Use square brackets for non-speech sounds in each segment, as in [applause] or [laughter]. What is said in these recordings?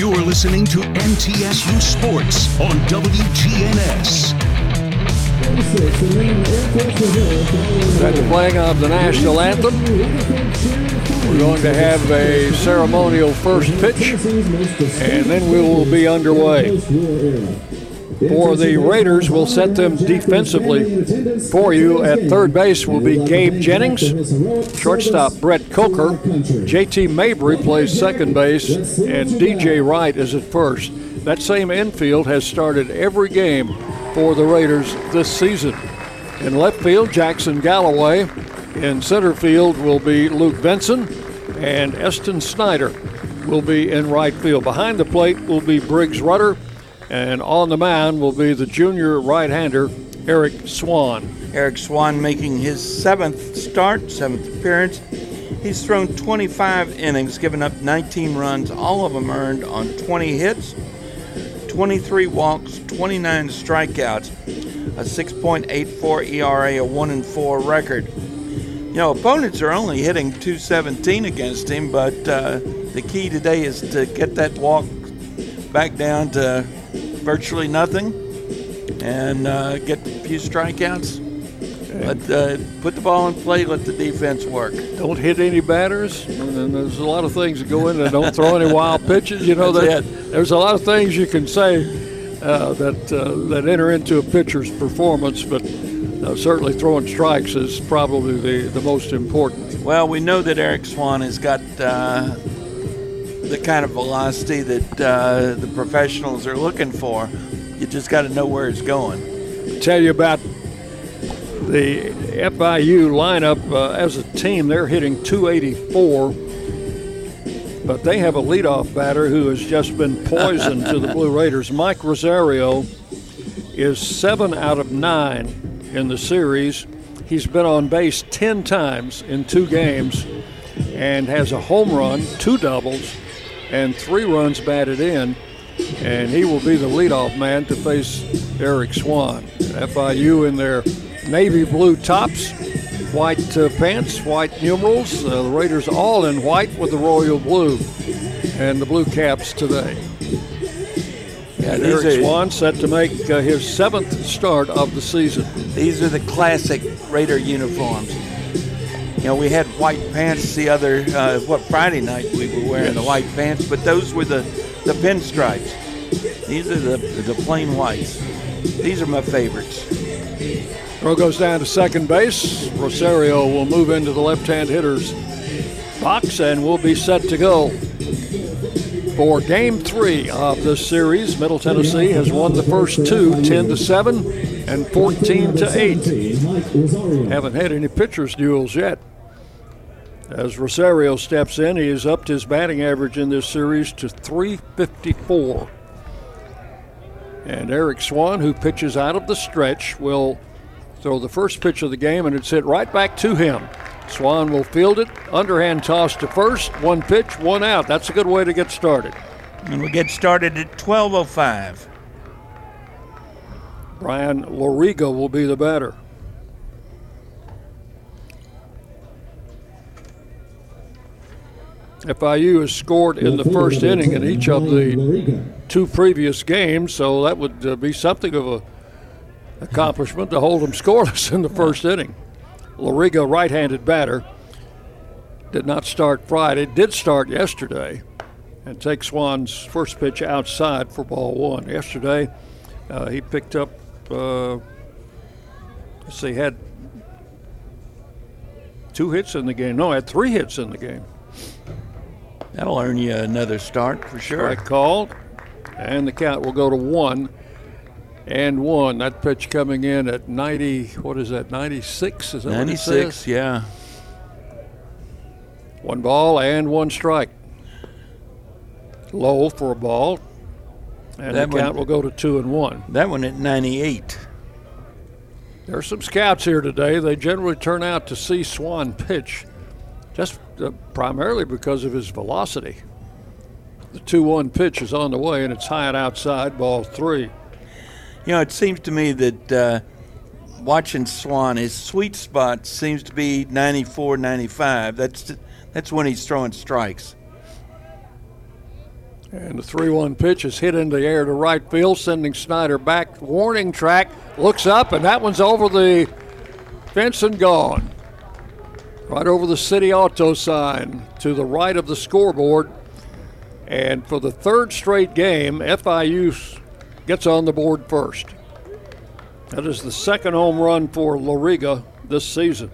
You're listening to MTSU Sports on WGNS. At the playing of the national anthem, we're going to have a ceremonial first pitch, and then we will be underway. For the Raiders, we'll set them defensively for you. At third base will be Gabe Jennings, shortstop Brett Coker, JT Mabry plays second base, and DJ Wright is at first. That same infield has started every game for the Raiders this season. In left field, Jackson Galloway. In center field will be Luke Benson, and Eston Snyder will be in right field. Behind the plate will be Briggs Rudder, and on the mound will be the junior right hander, Eric Swan. Eric Swan making his seventh start, seventh appearance. He's thrown 25 innings, given up 19 runs, all of them earned on 20 hits, 23 walks, 29 strikeouts, a 6.84 ERA, a 1 and 4 record. You know, opponents are only hitting 217 against him, but uh, the key today is to get that walk back down to virtually nothing and uh, get a few strikeouts. Let uh, put the ball in play. Let the defense work. Don't hit any batters, and then there's a lot of things that go in. into. Don't throw any wild pitches. You know that there's a lot of things you can say uh, that uh, that enter into a pitcher's performance, but uh, certainly throwing strikes is probably the, the most important. Well, we know that Eric Swan has got uh, the kind of velocity that uh, the professionals are looking for. You just got to know where it's going. Tell you about the FIU lineup uh, as a team. They're hitting 284, but they have a leadoff batter who has just been poisoned to the [laughs] Blue Raiders. Mike Rosario is seven out of nine in the series. He's been on base 10 times in two games and has a home run, two doubles, and three runs batted in. And he will be the leadoff man to face Eric Swan. FIU in their navy blue tops, white uh, pants, white numerals. Uh, the Raiders all in white with the royal blue and the blue caps today. And Eric are- Swan set to make uh, his seventh start of the season. These are the classic Raider uniforms. You know, we had white pants the other, uh, what, Friday night we were wearing the white pants, but those were the, the pinstripes. These are the, the plain whites. These are my favorites. Throw goes down to second base. Rosario will move into the left-hand hitter's box and will be set to go. For game three of this series, Middle Tennessee has won the first two, 10 to 7 and 14 to 8. Haven't had any pitchers duels yet. As Rosario steps in, he has upped his batting average in this series to 354. And Eric Swan, who pitches out of the stretch, will throw the first pitch of the game, and it's hit right back to him. Swan will field it, underhand toss to first, one pitch, one out. That's a good way to get started. And we get started at 12.05. Brian Loriga will be the batter. FIU has scored in the first inning in each of the two previous games, so that would uh, be something of a accomplishment to hold them [laughs] scoreless in the first inning. Loriga, right-handed batter, did not start Friday, did start yesterday, and take Swan's first pitch outside for ball one. Yesterday, uh, he picked up. Uh, let's see, had two hits in the game. No, had three hits in the game. That'll earn you another start for sure. Strike called, and the count will go to one and one. That pitch coming in at 90, what is that, 96? Is that what it 96, says? yeah. One ball and one strike. Low for a ball, and That the count one- will go to two and one. That one at 98. There are some scouts here today. They generally turn out to see Swan pitch, just uh, primarily because of his velocity. The 2 1 pitch is on the way, and it's high and outside, ball three. You know, it seems to me that uh, watching Swan, his sweet spot seems to be 94, 95. That's that's when he's throwing strikes. And the 3 1 pitch is hit into the air to right field, sending Snyder back. Warning track, looks up, and that one's over the fence and gone. Right over the city auto sign to the right of the scoreboard. And for the third straight game, FIU gets on the board first. That is the second home run for Loriga this season.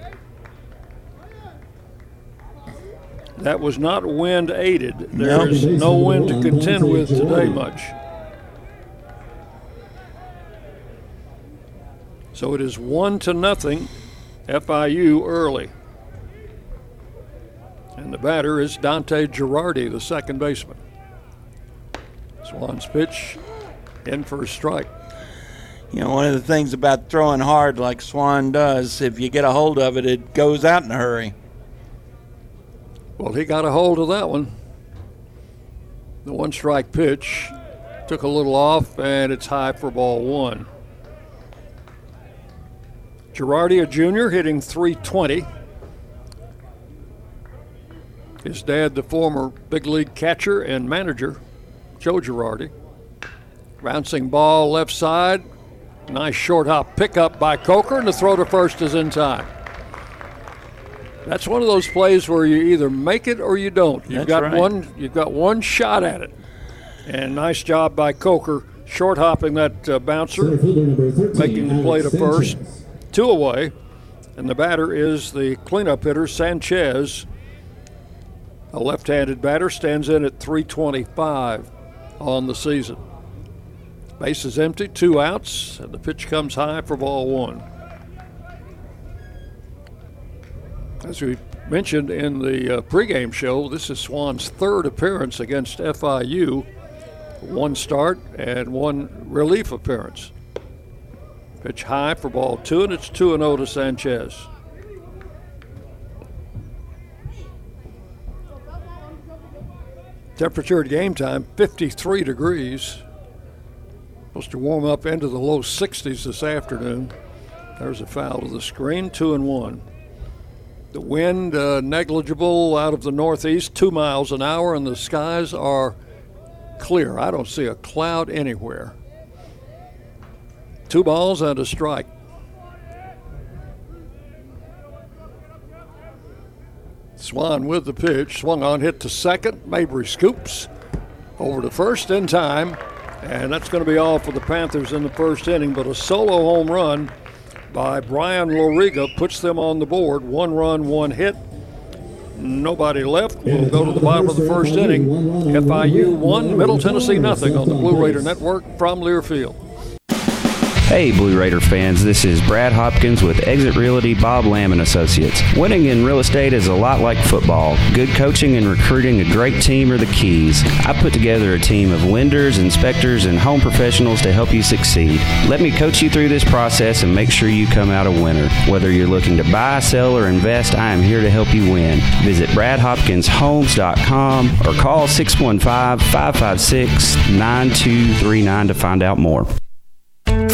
That was not wind aided. There is no wind to contend with today much. So it is one to nothing, FIU early. And the batter is Dante Girardi, the second baseman. Swan's pitch in for a strike. You know, one of the things about throwing hard like Swan does, if you get a hold of it, it goes out in a hurry. Well, he got a hold of that one. The one strike pitch took a little off, and it's high for ball one. Girardi, a junior, hitting 320. His dad, the former big league catcher and manager, Joe Girardi. Bouncing ball left side. Nice short hop pickup by Coker, and the throw to first is in time. That's one of those plays where you either make it or you don't. You've That's got right. one. You've got one shot at it, and nice job by Coker, short hopping that uh, bouncer, making the play to first, two away, and the batter is the cleanup hitter Sanchez. A left-handed batter stands in at 325 on the season. Base is empty, two outs, and the pitch comes high for ball one. As we mentioned in the uh, pregame show, this is Swan's third appearance against FIU. One start and one relief appearance. Pitch high for ball two, and it's 2 0 to Sanchez. Temperature at game time 53 degrees. Supposed to warm up into the low 60s this afternoon. There's a foul to the screen, two and one. The wind uh, negligible out of the northeast, two miles an hour, and the skies are clear. I don't see a cloud anywhere. Two balls and a strike. Swan with the pitch, swung on, hit to second. Mabry scoops over to first in time, and that's going to be all for the Panthers in the first inning. But a solo home run by Brian Loriga puts them on the board. One run, one hit. Nobody left. We'll go to the bottom of the first inning. FIU one, Middle Tennessee nothing on the Blue Raider Network from Learfield. Hey, Blue Raider fans, this is Brad Hopkins with Exit Realty Bob Lamb and Associates. Winning in real estate is a lot like football. Good coaching and recruiting a great team are the keys. I put together a team of lenders, inspectors, and home professionals to help you succeed. Let me coach you through this process and make sure you come out a winner. Whether you're looking to buy, sell, or invest, I am here to help you win. Visit bradhopkinshomes.com or call 615-556-9239 to find out more.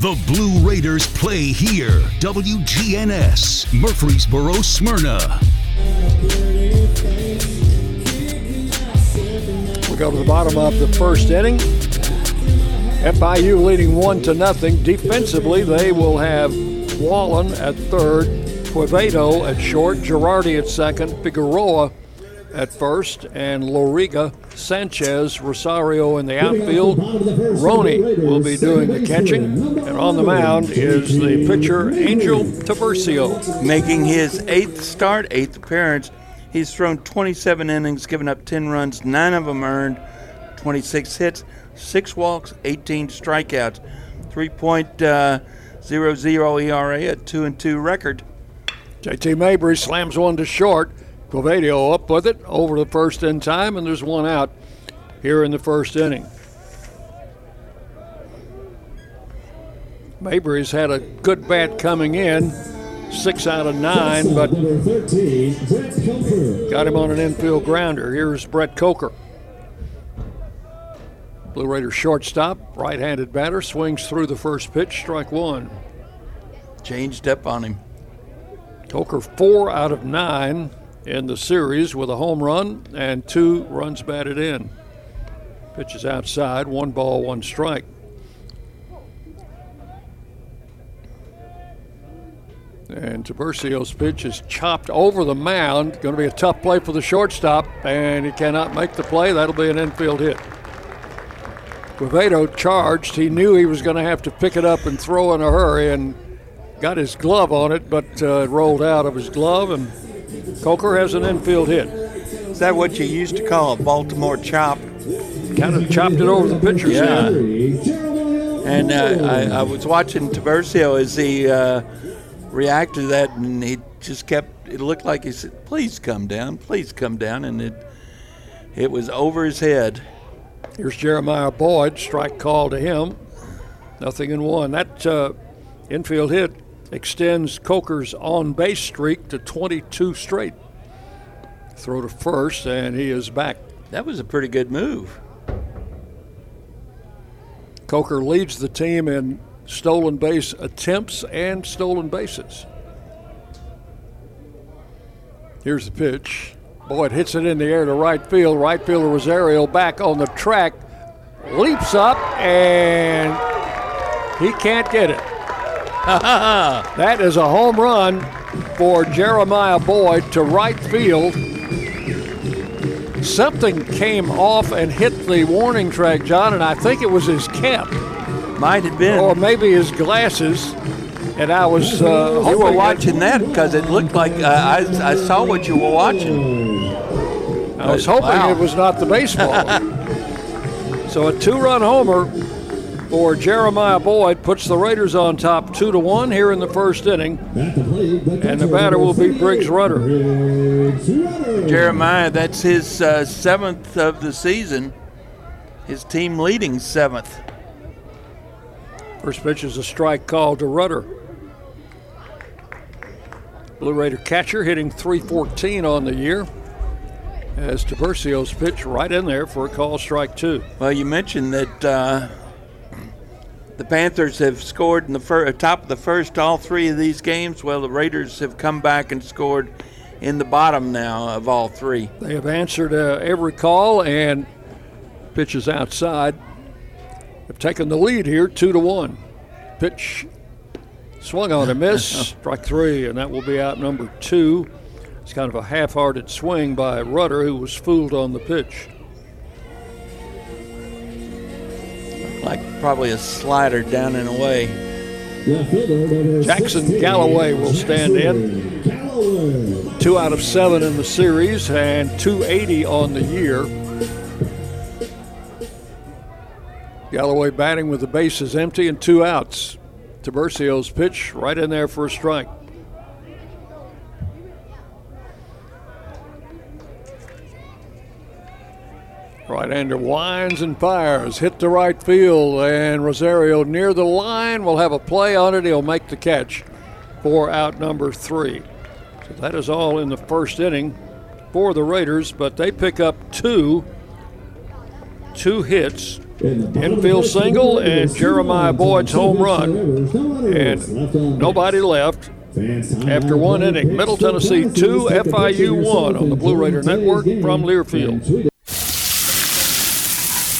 The Blue Raiders play here. WGNS, Murfreesboro, Smyrna. We go to the bottom of the first inning. FIU leading one to nothing. Defensively, they will have Wallen at third, Quevedo at short, Girardi at second, Figueroa at first, and Loriga, Sanchez, Rosario in the outfield. Roney will be doing the catching, and on the mound is the pitcher Angel Tiburcio. Making his eighth start, eighth appearance. He's thrown 27 innings, given up 10 runs, nine of them earned, 26 hits, six walks, 18 strikeouts, 3.00 uh, ERA, a two and two record. JT Mabry slams one to short. Quevedo up with it over the first in time, and there's one out here in the first inning. Mabry's had a good bat coming in, six out of nine, but got him on an infield grounder. Here's Brett Coker. Blue Raiders shortstop, right handed batter, swings through the first pitch, strike one. Changed up on him. Coker, four out of nine in the series with a home run and two runs batted in. Pitches outside, one ball, one strike. And Tiburcio's pitch is chopped over the mound. Going to be a tough play for the shortstop, and he cannot make the play. That'll be an infield hit. Quevedo charged. He knew he was going to have to pick it up and throw in a hurry, and got his glove on it, but uh, it rolled out of his glove, and Coker has an infield hit. Is that what you used to call a Baltimore chop? Kind of chopped it over the pitcher's Yeah. head. And uh, I, I was watching Tiburcio as he uh, reacted to that, and he just kept. It looked like he said, "Please come down, please come down," and it it was over his head. Here's Jeremiah Boyd, strike call to him. Nothing in one. That uh, infield hit extends Coker's on base streak to 22 straight. Throw to first, and he is back. That was a pretty good move. Coker leads the team in stolen base attempts and stolen bases. Here's the pitch. Boyd hits it in the air to right field. Right fielder Rosario back on the track, leaps up, and he can't get it. [laughs] that is a home run for Jeremiah Boyd to right field. Something came off and hit the warning track, John, and I think it was his cap Might have been. or maybe his glasses. And I was uh, you were watching that because it looked like uh, I, I saw what you were watching. I was hoping Wow. it was not the baseball. [laughs] so a two-run homer for Jeremiah Boyd puts the Raiders on top two to one here in the first inning. And the batter will be Briggs Rudder. Jeremiah, that's his uh, seventh of the season. His team leading seventh. First pitch is a strike call to Rudder. Blue Raider catcher hitting 314 on the year. As Tiburcio's pitch right in there for a call strike two. Well, you mentioned that uh, the Panthers have scored in the fir- top of the first all three of these games. Well, the Raiders have come back and scored in the bottom now of all three. They have answered uh, every call and pitches outside. Have taken the lead here, two to one. Pitch swung on a miss, [laughs] strike three, and that will be out number two. It's kind of a half-hearted swing by Rudder, who was fooled on the pitch. Like probably a slider down and away. Jackson Galloway will stand in. Two out of seven in the series and 280 on the year. Galloway batting with the bases empty and two outs. Tiburcio's pitch right in there for a strike. Right-hander winds and fires, hit the right field, and Rosario near the line will have a play on it. He'll make the catch for out number three. So that is all in the first inning for the Raiders, but they pick up two, two hits, infield single and Jeremiah Boyd's home run, and nobody left. After one inning, Middle Tennessee 2, FIU 1 on the Blue Raider Network from Learfield.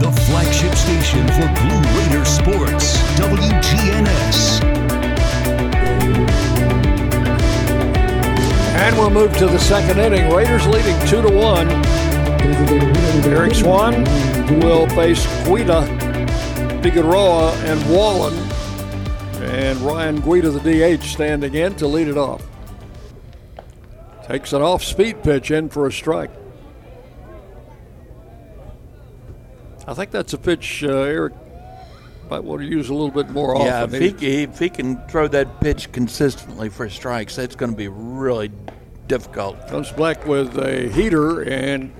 The flagship station for Blue Raider sports, WGNS. And we'll move to the second inning. Raiders leading two to one. Eric Swan will face Guida, Figueroa, and Wallen. And Ryan Guida, the DH, standing in to lead it off. Takes an off speed pitch in for a strike. I think that's a pitch uh, Eric might want to use a little bit more Yeah, often. if he, if he can throw that pitch consistently for strikes, that's going to be really difficult. Comes back with a heater and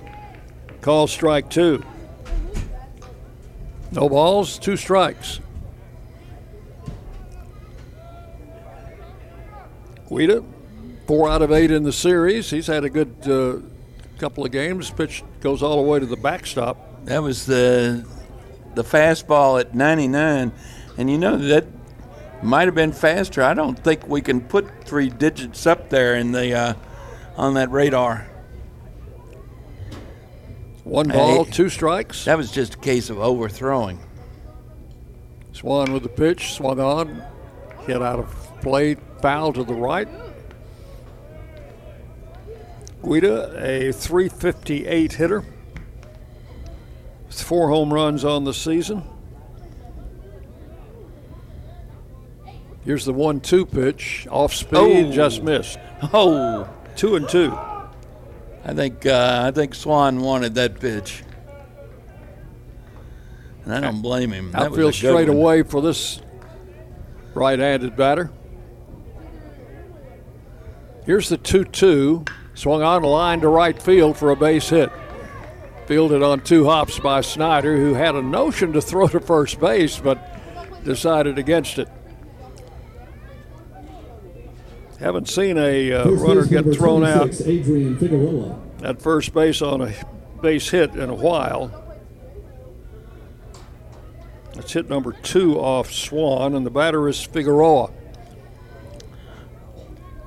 calls strike two. No balls, two strikes. Guida, four out of eight in the series. He's had a good uh, couple of games. Pitch goes all the way to the backstop. That was the the fastball at 99, and you know that might have been faster. I don't think we can put three digits up there in the uh, on that radar. One ball, Hey. two strikes. That was just a case of overthrowing. Swan with the pitch, swung on, hit out of play, foul to the right. Guida, a 358 hitter, with four home runs on the season. Here's the one-two pitch, off speed, Oh. just missed. Oh, Two and two. I think uh, I think Swan wanted that pitch, and I don't blame him. That a Outfield straight one. away for this right-handed batter. Here's the 2-2. Swung on the line to right field for a base hit. Fielded on two hops by Snyder, who had a notion to throw to first base, but decided against it. Haven't seen a uh, runner get thrown out at first base on a base hit in a while. That's hit number two off Swan, and the batter is Figueroa.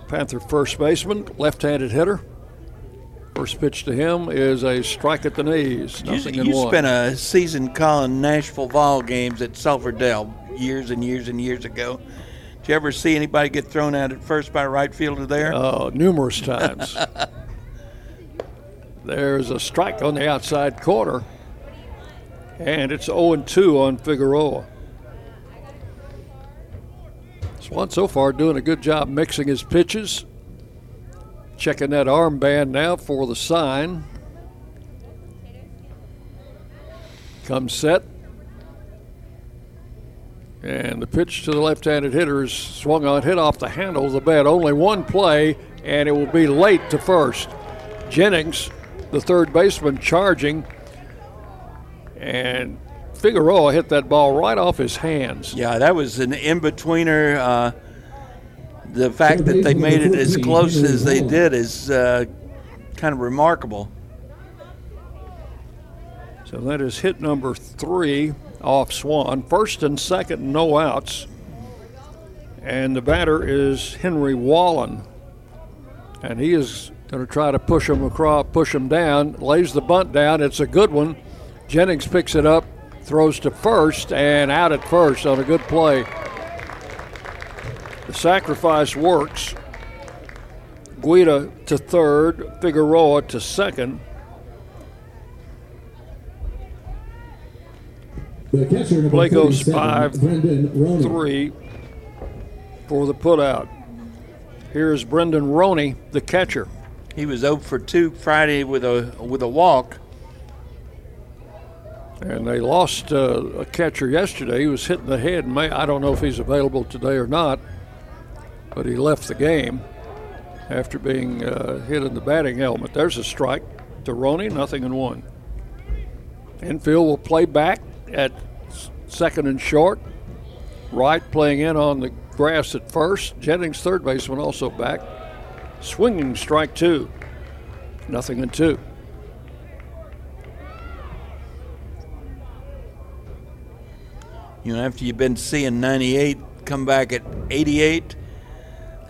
Panther first baseman, left handed hitter. First pitch to him is a strike at the knees. You, Nothing in you one. spent a season calling Nashville Vol games at Sulphur Dell years and years and years ago. Did you ever see anybody get thrown out at first by a right fielder there? uh, numerous times. [laughs] There's a strike on the outside corner, and it's 0 2 on Figueroa. Swan so far doing a good job mixing his pitches. Checking that armband now for the sign. Comes set. And the pitch to the left handed hitter is swung on, hit off the handle of the bat. Only one play, and it will be late to first. Jennings, the third baseman, charging. And Figueroa hit that ball right off his hands. Yeah, that was an in betweener. Uh, the fact that they made it as close as they did is uh, kind of remarkable. So that is hit number three off Swan. First and second, no outs. And the batter is Henry Wallen. And he is going to try to push him across, push him down, lays the bunt down. It's a good one. Jennings picks it up, throws to first, and out at first on a good play. The sacrifice works. Guida to third, Figueroa to second. The catcher, number Play goes five, three for the putout. Here's Brendan Roney, the catcher. He was 0 for 2 Friday with a with a walk. And they lost uh, a catcher yesterday. He was hit in the head. May, I don't know if he's available today or not, but he left the game after being uh, hit in the batting helmet. There's a strike to Roney, nothing in one. Infield will play back at second and short. Wright playing in on the grass at first. Jennings, third baseman, also back. Swinging strike two. Nothing and two. You know, after you've been seeing 98 come back at 88,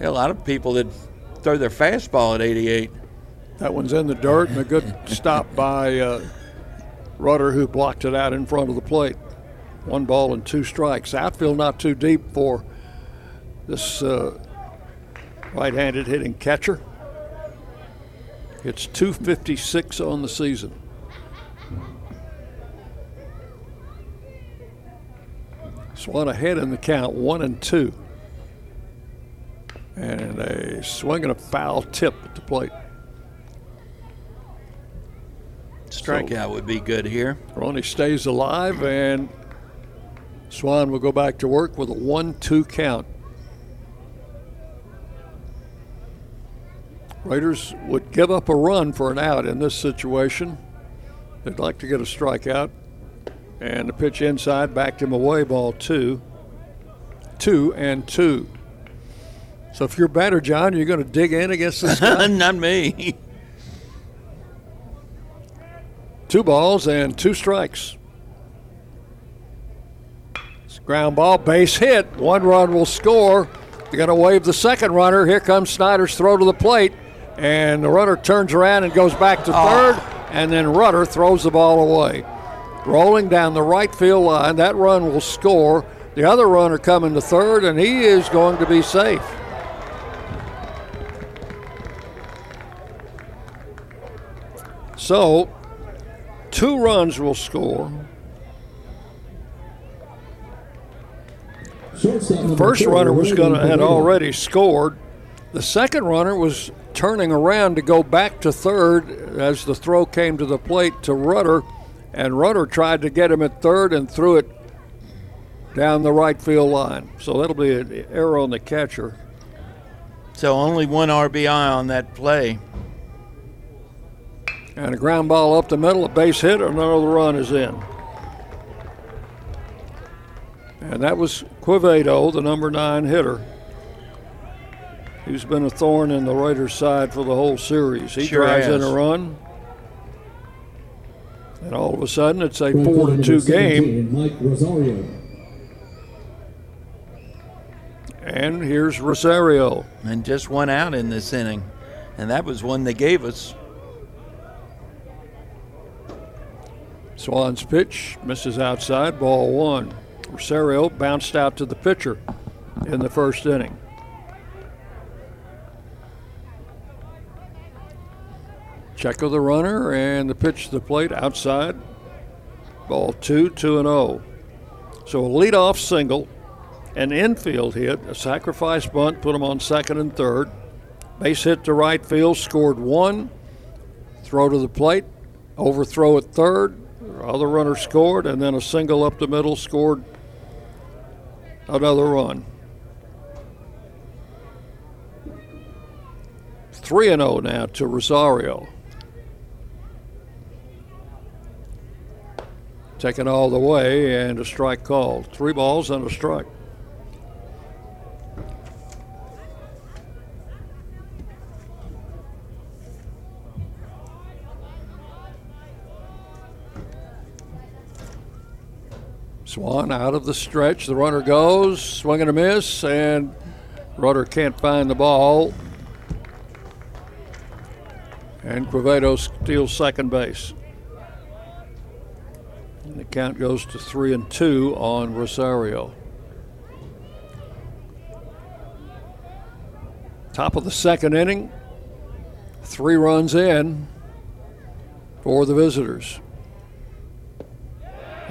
a lot of people that throw their fastball at 88. That one's in the dirt and a good stop by uh, Rudder, who blocked it out in front of the plate. One ball and two strikes. Outfield not too deep for this uh, right handed hitting catcher. It's 256 on the season. Swan ahead in the count, one and two. And a swing and a foul tip at the plate. Strikeout would be good here. Roney stays alive, and Swan will go back to work with a 1 2 count. Raiders would give up a run for an out in this situation. They'd like to get a strikeout. And the pitch inside backed him away, ball two. Two and two. So if you're batter, John, you're going to dig in against this [laughs] guy? Not me. Two balls and two strikes. It's ground ball, base hit. One run will score. They're going to wave the second runner. Here comes Snyder's throw to the plate. And the runner turns around and goes back to ah. third. And then Rudder throws the ball away. Rolling down the right field line. That run will score. The other runner coming to third, and he is going to be safe. So, two runs will score. The first runner was going to had already scored. The second runner was turning around to go back to third as the throw came to the plate to Rudder, and Rudder tried to get him at third and threw it down the right field line. So that'll be an error on the catcher. So only one RBI on that play. And a ground ball up the middle, a base hit, and another run is in. And that was Quevedo, the number nine hitter. He's been a thorn in the Raiders' side for the whole series. He Sure drives in a run. And all of a sudden, it's a four to two game. Mike Rosario. And here's Rosario. And just one out in this inning. And that was one they gave us. Swan's pitch misses outside, ball one. Rosario bounced out to the pitcher in the first inning. Check of the runner and the pitch to the plate outside. Ball two, two and oh. So a leadoff single, an infield hit, a sacrifice bunt, put him on second and third. Base hit to right field, scored one. Throw to the plate, overthrow at third. Other runner scored, and then a single up the middle scored another run. 3 and 0 now to Rosario. Taken all the way and a strike called. Three balls and a strike. Swan out of the stretch. The runner goes, swing and a miss, and Rudder can't find the ball. And Quevedo steals second base. And the count goes to three and two on Rosario. Top of the second inning, three runs in for the visitors.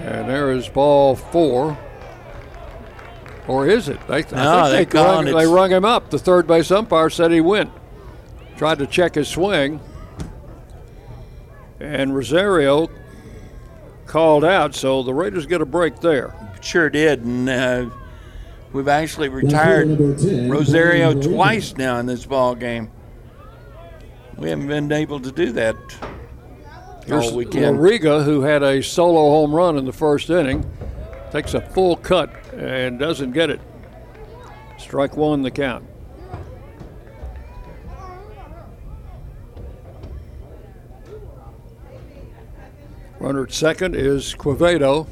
And there is ball four. Or is it? They, No, I they think they, rung, they rung him up. The third base umpire said he went. Tried to check his swing. And Rosario called out, so the Raiders get a break there. Sure did. And uh, we've actually retired 10, Rosario twice now in this ball game. We haven't been able to do that Here's Loriga, who had a solo home run in the first inning, takes a full cut and doesn't get it. Strike one, the count. Runner at second is Quevedo.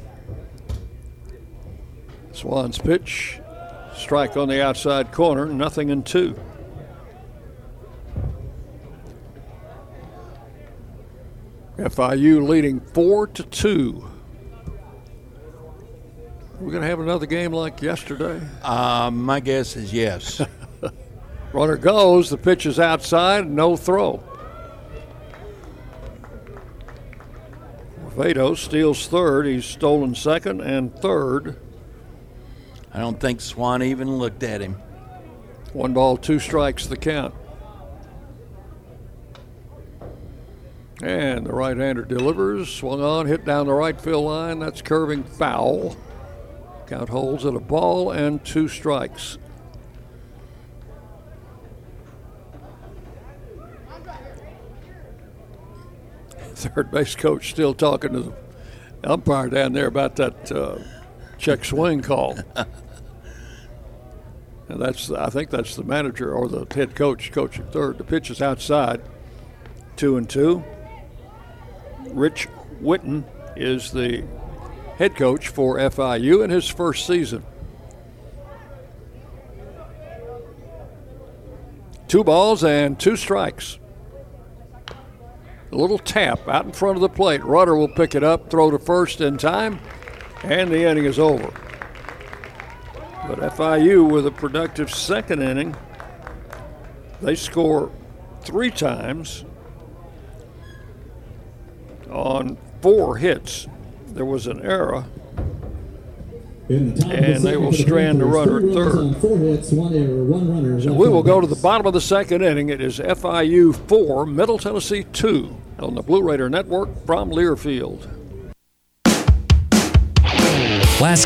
Swans pitch, strike on the outside corner, nothing in two. FIU leading four to two. We're going to have another game like yesterday. Uh, my guess is yes. [laughs] Runner goes, the pitch is outside, no throw. Vado steals third. He's stolen second and third. I don't think Swan even looked at him. One ball, two strikes the count. And the right hander delivers. Swung on, hit down the right field line. That's curving foul. Count holds at a ball and two strikes. Third base coach still talking to the umpire down there about that uh, check swing call. [laughs] and that's, I think that's the manager or the head coach coaching third. The pitch is outside, two and two. Rich Witten is the head coach for FIU in his first season. Two balls and two strikes. A little tap out in front of the plate. Rudder will pick it up, throw to first in time, and the inning is over. But FIU with a productive second inning. They score three times on four hits. There was an error. The top the And they will strand the runner at third. on Four hits, one error, one runner. So we will go to the bottom of the second inning. It is FIU 4, Middle Tennessee 2 on the Blue Raider Network from Learfield. Las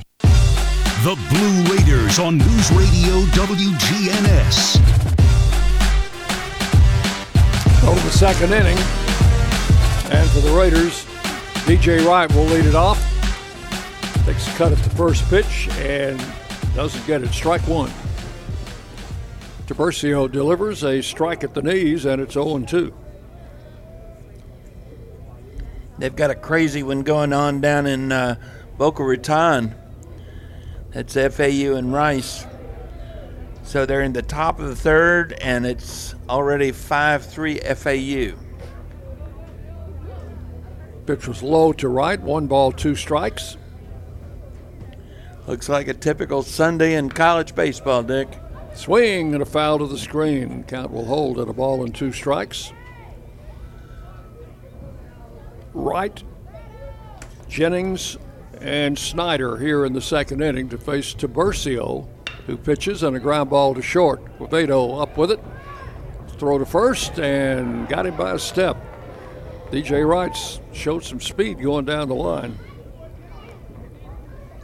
The Blue Raiders on News Radio WGNS. Go to the second inning. And for the Raiders, DJ Wright will lead it off. Takes a cut at the first pitch and doesn't get it. Strike one. Tiburcio delivers a strike at the knees, and it's 0 2. They've got a crazy one going on down in uh, Boca Raton. That's FAU and Rice. So they're in the top of the third, and it's already 5 3 FAU. Pitch was low to right. One ball, two strikes. Looks like a typical Sunday in college baseball, Dick. Swing and a foul to the screen. Count will hold at a ball and two strikes. Right, Jennings, and Snyder here in the second inning to face Tiburcio, who pitches and a ground ball to short. Quevedo up with it. Throw to first and got him by a step. DJ Wright's showed some speed going down the line.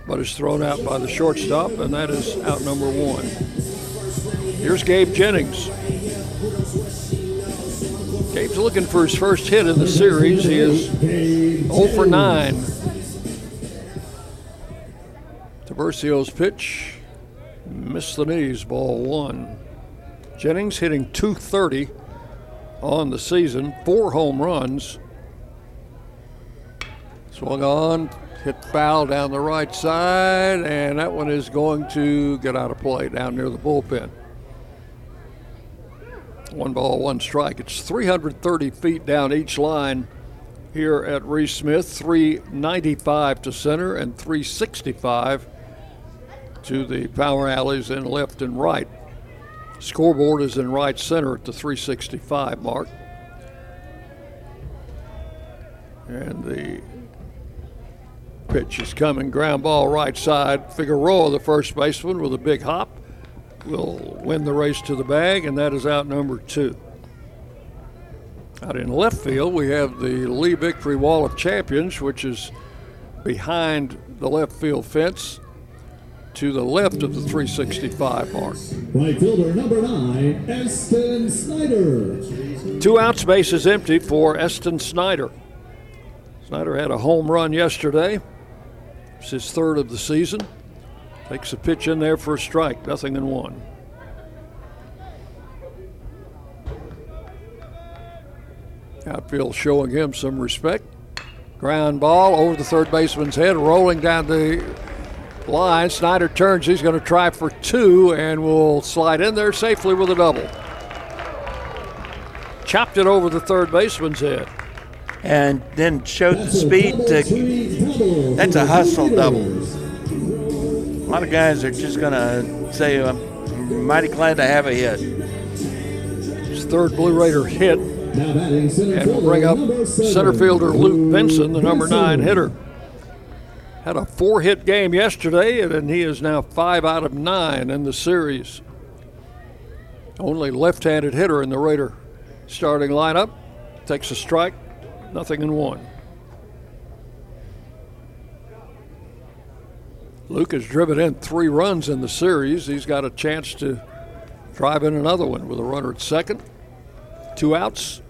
But is thrown out by the shortstop, and that is out number one. Here's Gabe Jennings. Gabe's looking for his first hit in the series. He is 0 for 9. Tiburcio's pitch missed the knees, ball one. Jennings hitting 230 on the season, four home runs. Swung on, hit foul down the right side, and that one is going to get out of play down near the bullpen. One ball, one strike. It's 330 feet down each line here at Reese Smith 395 to center and 365 to the power alleys in left and right. Scoreboard is in right center at the 365 mark. And the pitch is coming. Ground ball right side. Figueroa, the first baseman, with a big hop, will win the race to the bag, and that is out number two. Out in left field, we have the Lee Victory Wall of Champions, which is behind the left field fence to the left of the 365 mark. Right fielder number nine, Eston Snyder. Two outs, base is empty for Eston Snyder. Snyder had a home run yesterday. It's his third of the season. Takes a pitch in there for a strike, nothing in one. Outfield showing him some respect. Ground ball over the third baseman's head, rolling down the line. Snyder turns. He's going to try for two and will slide in there safely with a double. Chopped it over the third baseman's head. And then showed the speed to. That's a hustle double. A lot of guys are just going to say, I'm mighty glad to have a hit. His third Blue Raider hit. And we'll bring up center fielder Luke Benson, the number nine hitter. Had a four hit game yesterday, and he is now five out of nine in the series. Only left handed hitter in the Raider starting lineup. Takes a strike, nothing in one. Luke has driven in three runs in the series. He's got a chance to drive in another one with a runner at second. Two outs.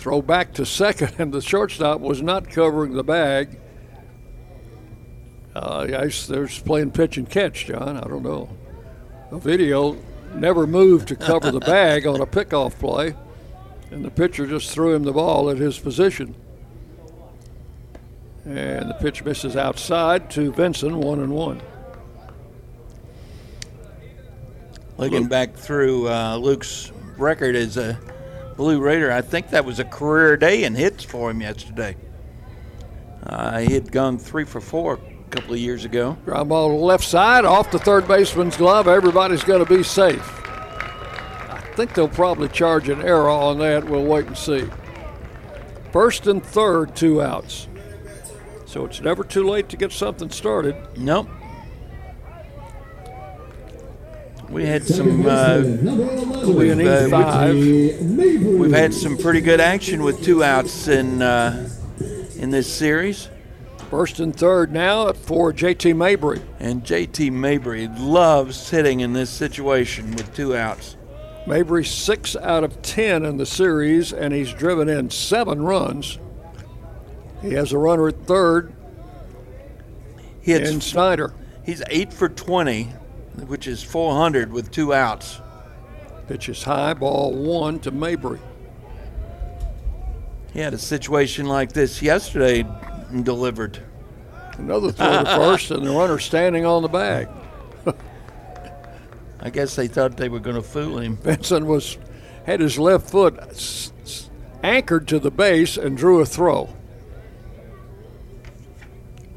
Throw back to second, and the shortstop was not covering the bag. Uh, yes, there's playing pitch and catch, John. I don't know. Quevedo never moved to cover the [laughs] bag on a pickoff play, and the pitcher just threw him the ball at his position. And the pitch misses outside to Benson, one and one. Looking Luke. back through uh, Luke's record as a Blue Raider, I think that was a career day in hits for him yesterday. Uh, he had gone three for four a couple of years ago. Ground ball to the left side, off the third baseman's glove. Everybody's going to be safe. I think they'll probably charge an error on that. We'll wait and see. First and third, two outs. So it's never too late to get something started. Nope. We had some. Uh, we've, uh, we've had some pretty good action with two outs in uh, in this series. First and third now for JT Mabry. And JT Mabry loves hitting in this situation with two outs. Mabry six out of ten in the series, and he's driven in seven runs. He has a runner at third. He hits, in Snyder. He's eight for 20, which is 400 with two outs. Pitch is high, ball one to Mabry. He had a situation like this yesterday and delivered. Another throw to [laughs] first, and the runner standing on the bag. I guess they thought they were going to fool him. Benson was had his left foot s- s- anchored to the base and drew a throw.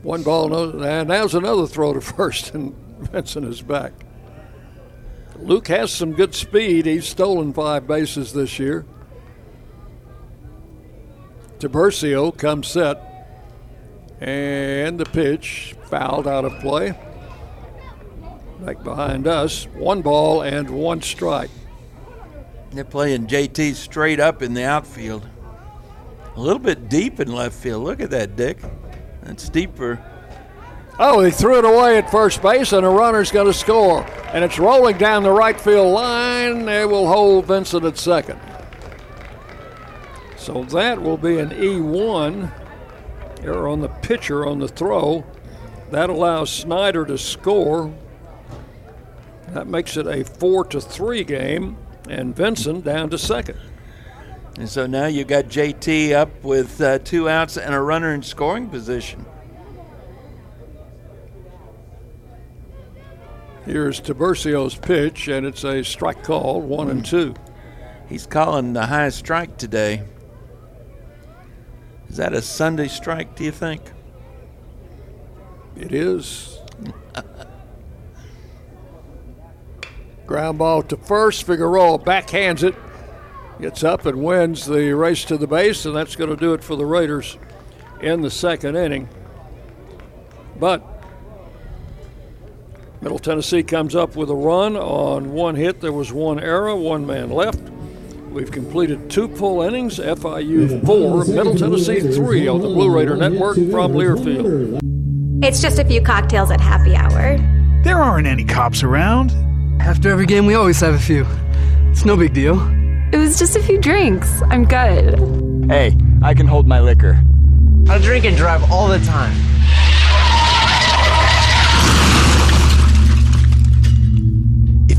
One ball, and now's another throw to [laughs] first, and [laughs] Benson is back. Luke has some good speed. He's stolen five bases this year. Tiburcio comes set, and the pitch fouled out of play. Back behind us, one ball and one strike. They're playing JT straight up in the outfield. A little bit deep in left field. Look at that, Dick. That's deeper. Oh, he threw it away at first base, and a runner's going to score. And it's rolling down the right field line. They will hold Benson at second. So that will be an E1. Error on the pitcher on the throw. That allows Snyder to score. That makes it a four to three game, and Benson down to second. And so now you've got JT up with uh, two outs and a runner in scoring position. Here's Tiburcio's pitch, and it's a strike call, one and hmm. two. He's calling the highest strike today. Is that a Sunday strike, do you think? It is. Ground ball to first. Figueroa backhands it, gets up and wins the race to the base, and that's going to do it for the Raiders in the second inning. But Middle Tennessee comes up with a run on one hit. There was one error, one man left. We've completed two full innings. FIU four, Middle Tennessee three on the Blue Raider Network from Learfield. It's just a few cocktails at happy hour. There aren't any cops around. After every game, we always have a few. It's no big deal. It was just a few drinks. I'm good. Hey, I can hold my liquor. I drink and drive all the time.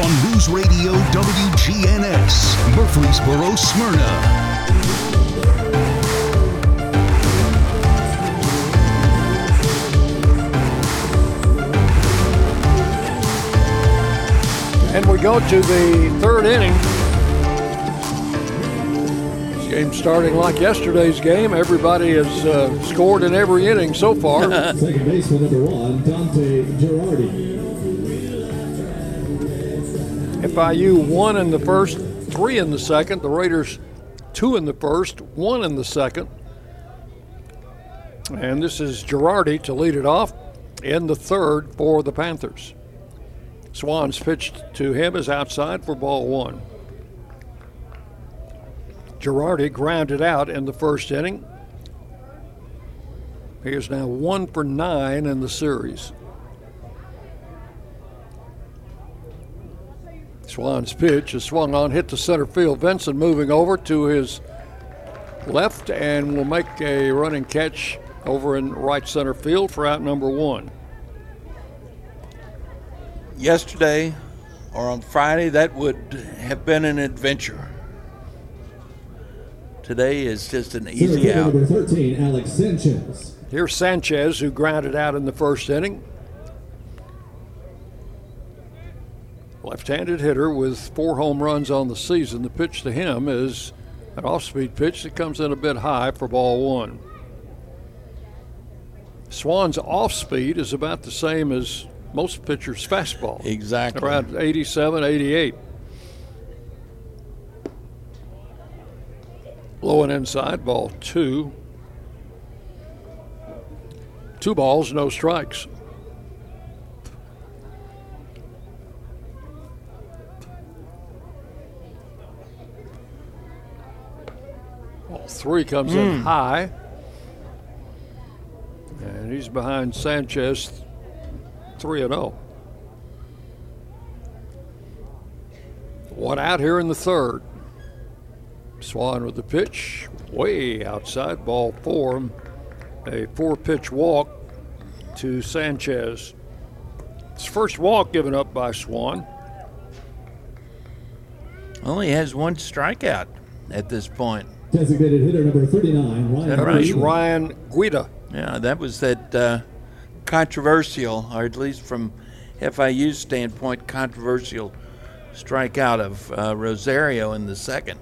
On News Radio WGNS, Murfreesboro, Smyrna. And we go to the third inning. This game starting like yesterday's game. Everybody has uh, scored in every inning so far. [laughs] Second baseman number one, Dante Girardi. FIU one in the first, three in the second. The Raiders two in the first, one in the second. And this is Girardi to lead it off in the third for the Panthers. Swans pitched to him as outside for ball one. Girardi grounded out in the first inning. He is now one for nine in the series. Swans pitch is swung on, hit to center field. Benson moving over to his left and will make a running catch over in right center field for out number one. Yesterday or on Friday, that would have been an adventure. Today is just an easy out. Number 13, Alex Sanchez. Here's Sanchez, who grounded out in the first inning. Left handed hitter with four home runs on the season. The pitch to him is an off speed pitch that comes in a bit high for ball one. Swan's off speed is about the same as most pitchers' fastball. Exactly. Around 87, 88. Low and inside, ball two. Two balls, no strikes. Three comes in Mm. high. And he's behind Sanchez 3 and 0. One out here in the third. Swan with the pitch, way outside, ball four. A four pitch walk to Sanchez. It's first walk given up by Swan. Only has one strikeout at this point. Designated hitter number 39, Ryan. that right? Guida. Ryan Guida. Yeah, that was that uh, controversial, or at least from FIU's standpoint, controversial strikeout of uh, Rosario in the second.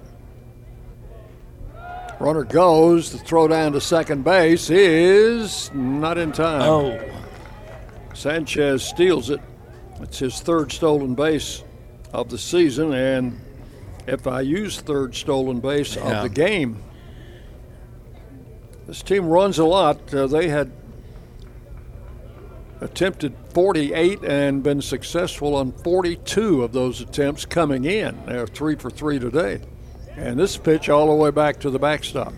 Runner goes. The throw down to second base is not in time. Oh. Sanchez steals it. It's his third stolen base of the season and FIU's third stolen base Yeah. of the game. This team runs a lot. Uh, they had attempted 48 and been successful on 42 of those attempts coming in. They're three for three today. And this pitch all the way back to the backstop.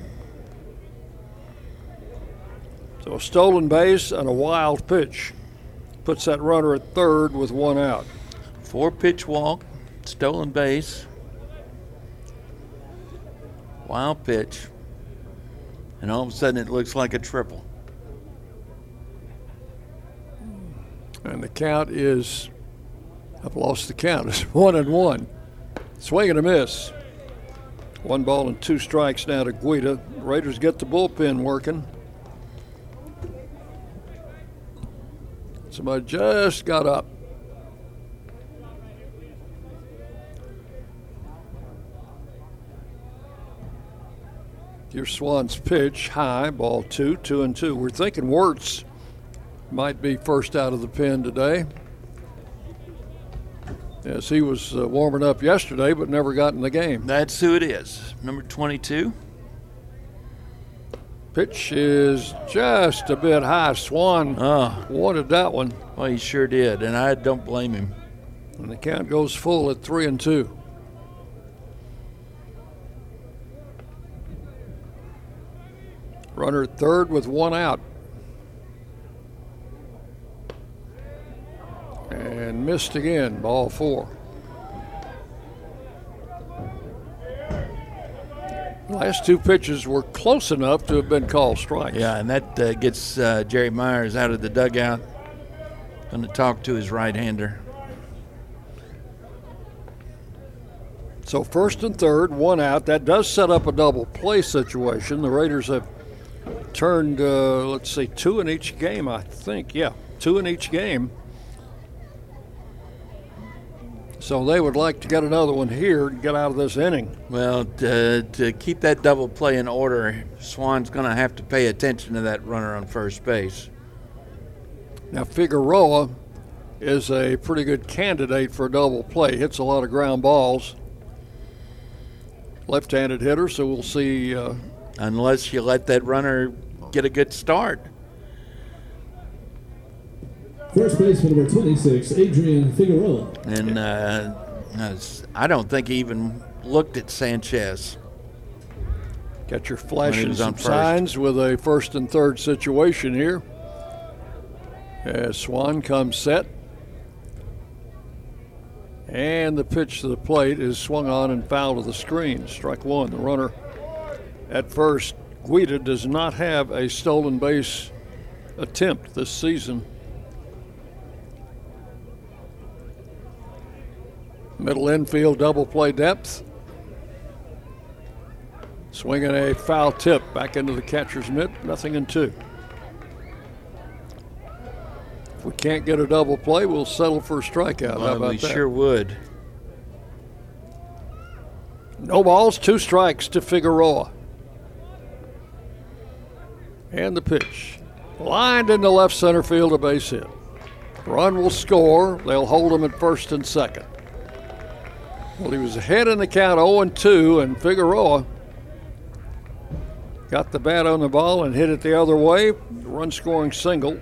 So a stolen base and a wild pitch puts that runner at third with one out. Four pitch walk, stolen base, wild pitch, and all of a sudden it looks like a triple. And the count is, I've lost the count, [laughs] it's one and one. Swing and a miss. One ball and two strikes now to Guida. Raiders get the bullpen working. Somebody just got up. Your Swans pitch high, ball two, two and two. We're thinking Wirtz might be first out of the pen today. Yes, he was uh, warming up yesterday, but never got in the game. That's who it is. Number 22. Pitch is just a bit high. Swan oh. wanted that one. Well, he sure did, and I don't blame him. And the count goes full at three and two. Runner third with one out. And missed again, ball four. Last two pitches were close enough to have been called strikes. Yeah, and that uh, gets uh, Jerry Myers out of the dugout. Going to talk to his right hander. So first and third, one out. That does set up a double play situation. The Raiders have turned, uh, let's see, two in each game, I think. Yeah, two in each game. So they would like to get another one here and get out of this inning. Well, to, to keep that double play in order, Swan's going to have to pay attention to that runner on first base. Now, Figueroa is a pretty good candidate for a double play. Hits a lot of ground balls. Left handed hitter, so we'll see. Uh, Unless you let that runner get a good start. First baseman number 26, Adrian Figueroa. And uh, I don't think he even looked at Sanchez. Got your flashes and signs with a first and third situation here. As Swan comes set. And the pitch to the plate is swung on and foul to the screen. Strike one. The runner at first. Guida does not have a stolen base attempt this season. Middle infield double play depth. Swinging a foul tip back into the catcher's mitt. Nothing in two. If we can't get a double play, we'll settle for a strikeout. Well, How about that? we that? sure would. No balls, two strikes to Figueroa. And the pitch. Lined into left center field, a base hit. Run will score. They'll hold him at first and second. Well, he was ahead in the count 0 and 2, and Figueroa got the bat on the ball and hit it the other way. Run scoring single.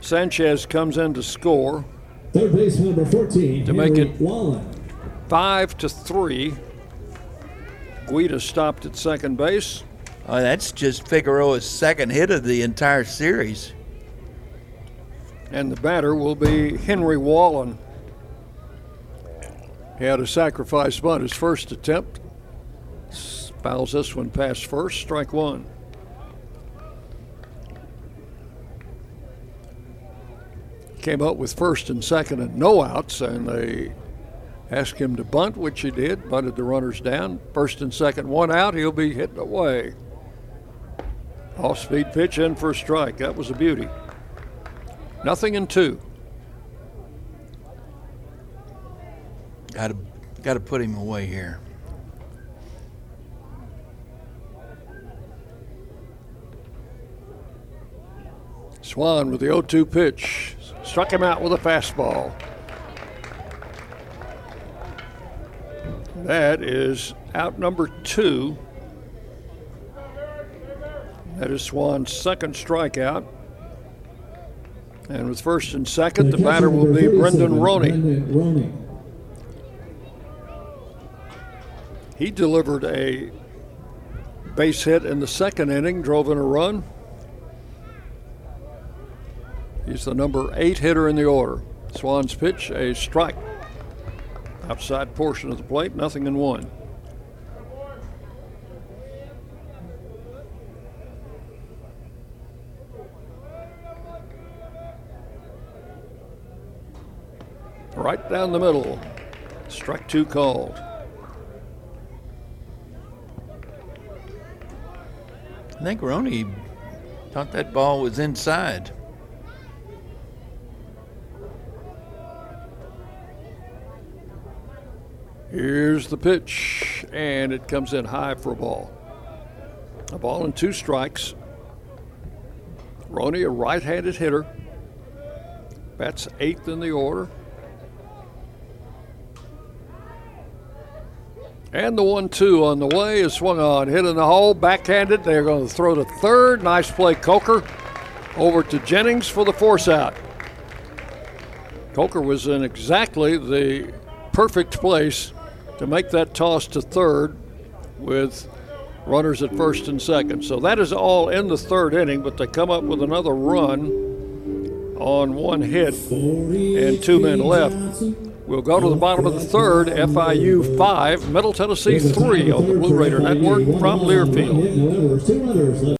Sanchez comes in to score. Third base number 14, to make it Wallen. five to three. Guida stopped at second base. Oh, that's just Figueroa's second hit of the entire series. And the batter will be Henry Wallen. He had a sacrifice bunt his first attempt. Fouls this one past first, strike one. Came up with first and second and no outs, and they asked him to bunt, which he did. Bunted the runners down. First and second, one out. He'll be hitting away. Off speed pitch in for a strike. That was a beauty. Nothing in two. Got to got to put him away here. Swan with the 0 2 pitch. Struck him out with a fastball. That is out number two. That is Swan's second strikeout. And with first and second, the batter will be Brendan Roney. He delivered a base hit in the second inning, drove in a run. He's the number eight hitter in the order. Swans pitch, a strike. Outside portion of the plate, nothing in one. Right down the middle. Strike two called. I think Roney thought that ball was inside. Here's the pitch, and it comes in high for a ball. A ball and two strikes. Roney, a right handed hitter. Bats eighth in the order. And the one two on the way is swung on, hit in the hole, backhanded. They're going to throw to third. Nice play, Coker. Over to Jennings for the force out. Coker was in exactly the perfect place to make that toss to third with runners at first and second. So that is all in the third inning, but they come up with another run on one hit and two men left. We'll go to the bottom of the third. FIU 5, Middle Tennessee 3 on the Blue Raider Network from Learfield.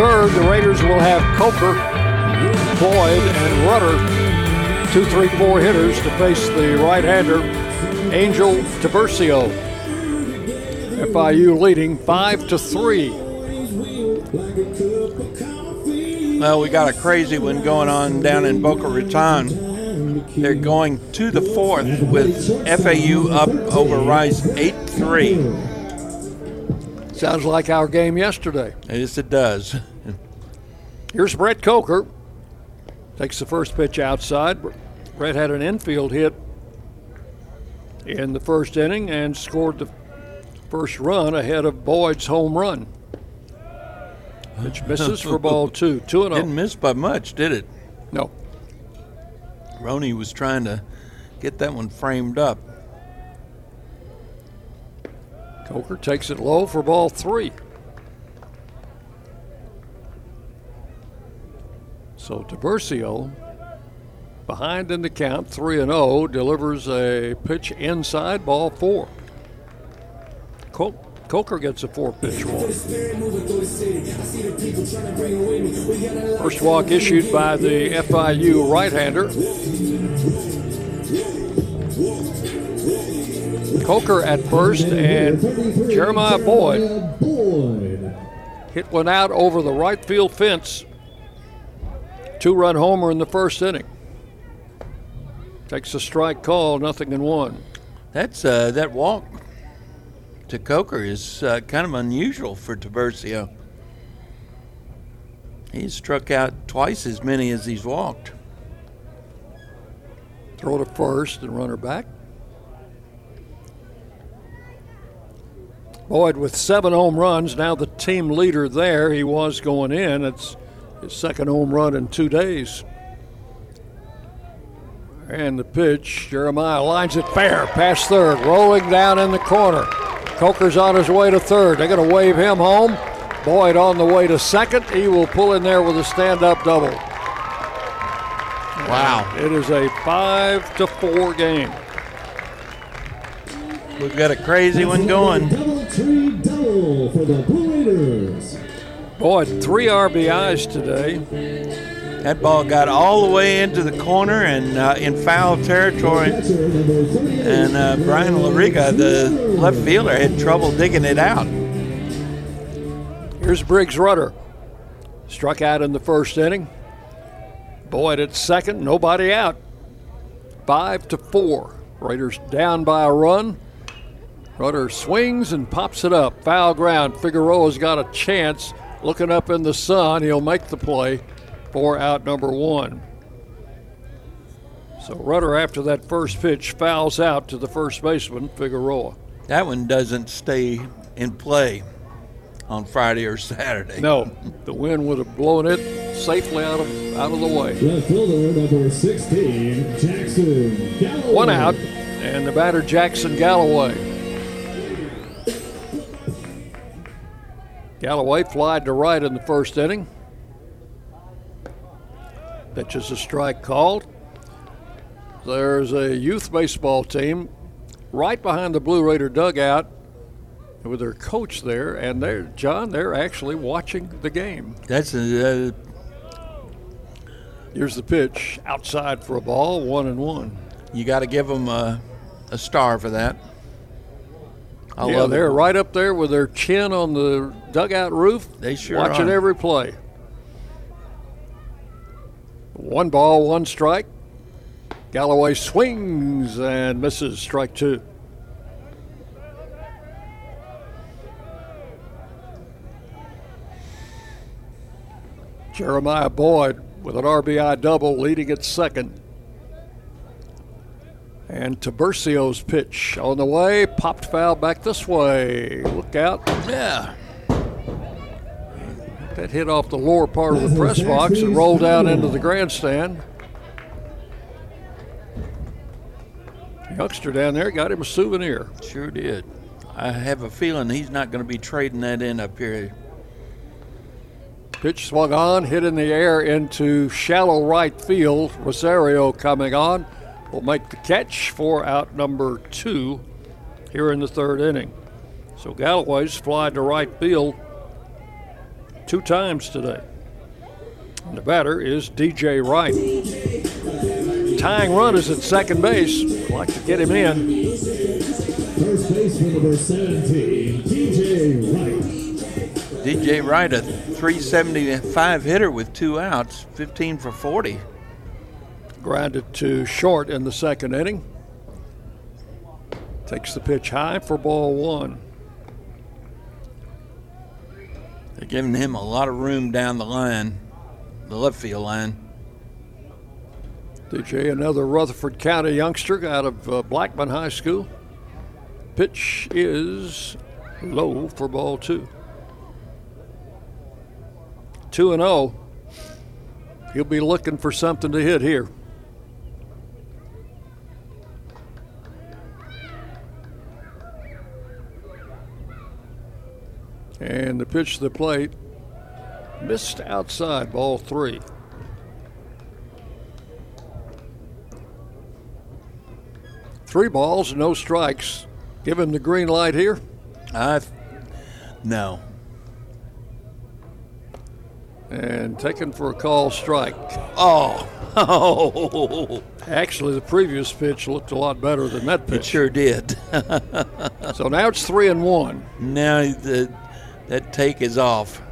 Third, the Raiders will have Coker, Boyd, and Rudder, two, three, four hitters to face the right-hander, Angel Tiburcio. FIU leading five to three. Well, we got a crazy one going on down in Boca Raton. They're going to the fourth with FAU up over Rice 8 3. Sounds like our game yesterday. Yes, it does. Here's Brett Coker. Takes the first pitch outside. Brett had an infield hit in the first inning and scored the first run ahead of Boyd's home run. Pitch [laughs] misses for ball two. Two and oh. Didn't miss by much, did it? No. Roney was trying to get that one framed up. Coker takes it low for ball three. So Tiburcio, behind in the count, 3 and 0, delivers a pitch inside ball four. Coker gets a four pitch walk. First walk issued by the FIU right hander. Coker at first and Jeremiah Boyd hit one out over the right field fence. Two run homer in the first inning. Takes a strike call, nothing in one. That's uh, that walk to Coker is uh, kind of unusual for Tiburcio. He's struck out twice as many as he's walked. Throw to first and runner back. Boyd with seven home runs, now the team leader there. He was going in. It's his second home run in two days. And the pitch, Jeremiah lines it fair, past third, rolling down in the corner. Coker's on his way to third. They're going to wave him home. Boyd on the way to second. He will pull in there with a stand-up double. Wow. It is a five to four game. We've got a crazy one going. Double tree double for the Blue Raiders. Boyd, three RBIs today. That ball got all the way into the corner and uh, in foul territory. And uh, Brian Loriga, the left fielder, had trouble digging it out. Here's Briggs Rudder. Struck out in the first inning. Boyd at second, nobody out. Five to four. Raiders down by a run. Rudder swings and pops it up. Foul ground. Figueroa's got a chance. Looking up in the sun, he'll make the play for out number one. So Rudder, after that first pitch, fouls out to the first baseman, Figueroa. That one doesn't stay in play on Friday or Saturday. No, the wind would have blown it safely out of out of the way. Left fielder number 16, Jackson Galloway. One out, and the batter Jackson Galloway. Galloway flied to right in the first inning. Pitches a strike called. There's a youth baseball team right behind the Blue Raider dugout with their coach there, and they're John. They're actually watching the game. That's a, uh, Here's the pitch outside for a ball, one and one. you got to give them a, a star for that. I yeah, they're it. right up there with their chin on the dugout roof. They sure watching are. every play. One ball, one strike. Galloway swings and misses strike two. Jeremiah Boyd with an RBI double leading at second. And Tiburcio's pitch on the way, popped foul back this way. Look out. Yeah. That hit off the lower part of the press box and rolled out into the grandstand. The Youngster down there got him a souvenir. Sure did. I have a feeling he's not going to be trading that in up here. Pitch swung on, hit in the air into shallow right field. Rosario coming on will make the catch for out number two here in the third inning. So Galloway's fly to right field two times today. And the batter is DJ Wright. Tying run is at second base. Would like to get him in. First baseman number 17, DJ Wright. DJ Wright, a 375 hitter with two outs, 15 for 40. Grounded to short in the second inning. Takes the pitch high for ball one. They're giving him a lot of room down the line, the left field line. DJ, another Rutherford County youngster out of uh, Blackman High School. Pitch is low for ball two. 2 and 0. He'll be looking for something to hit here. And the pitch to the plate missed outside ball three. Three balls, no strikes. Give him the green light here. I, no. And taken for a call strike. Oh, oh. [laughs] Actually, the previous pitch looked a lot better than that pitch. It sure did. [laughs] so now it's three and one. Now the, that take is off.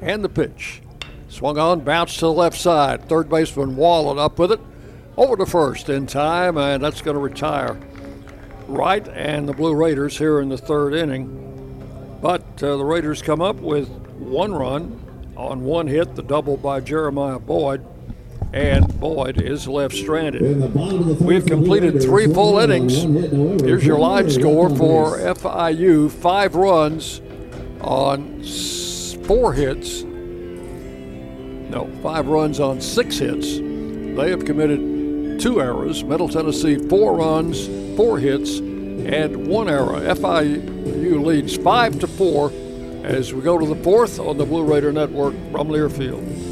And the pitch. Swung on, bounced to the left side. Third baseman Wallen up with it. Over to first in time, and that's going to retire. Wright and the Blue Raiders here in the third inning. But uh, the Raiders come up with one run on one hit, the double by Jeremiah Boyd, and Boyd is left stranded. We've completed three full innings. Here's your live score for FIU five runs on four hits. No, five runs on six hits. They have committed two errors. Middle Tennessee, four runs, four hits, and one error. FIU leads five to four as we go to the fourth on the Blue Raider Network from Learfield.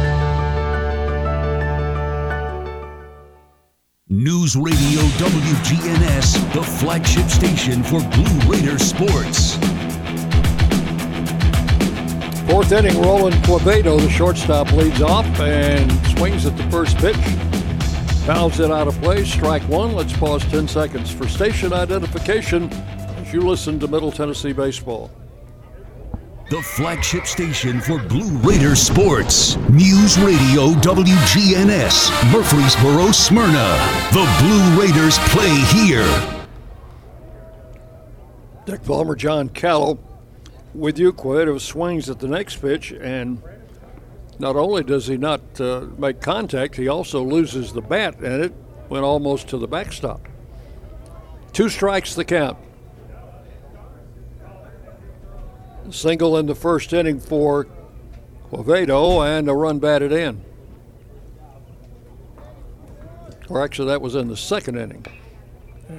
News Radio WGNS, the flagship station for Blue Raider sports. Fourth inning, Roland Quevedo, the shortstop, leads off and swings at the first pitch. Fouls it out of play, strike one. Let's pause 10 seconds for station identification as you listen to Middle Tennessee Baseball. The flagship station for Blue Raider sports. News Radio WGNS, Murfreesboro, Smyrna. The Blue Raiders play here. Dick Palmer, John Callow with you. Quevedo swings at the next pitch, and not only does he not uh, make contact, he also loses the bat, and it went almost to the backstop. Two strikes the count. Single in the first inning for Quevedo and a run batted in. Or actually, that was in the second inning.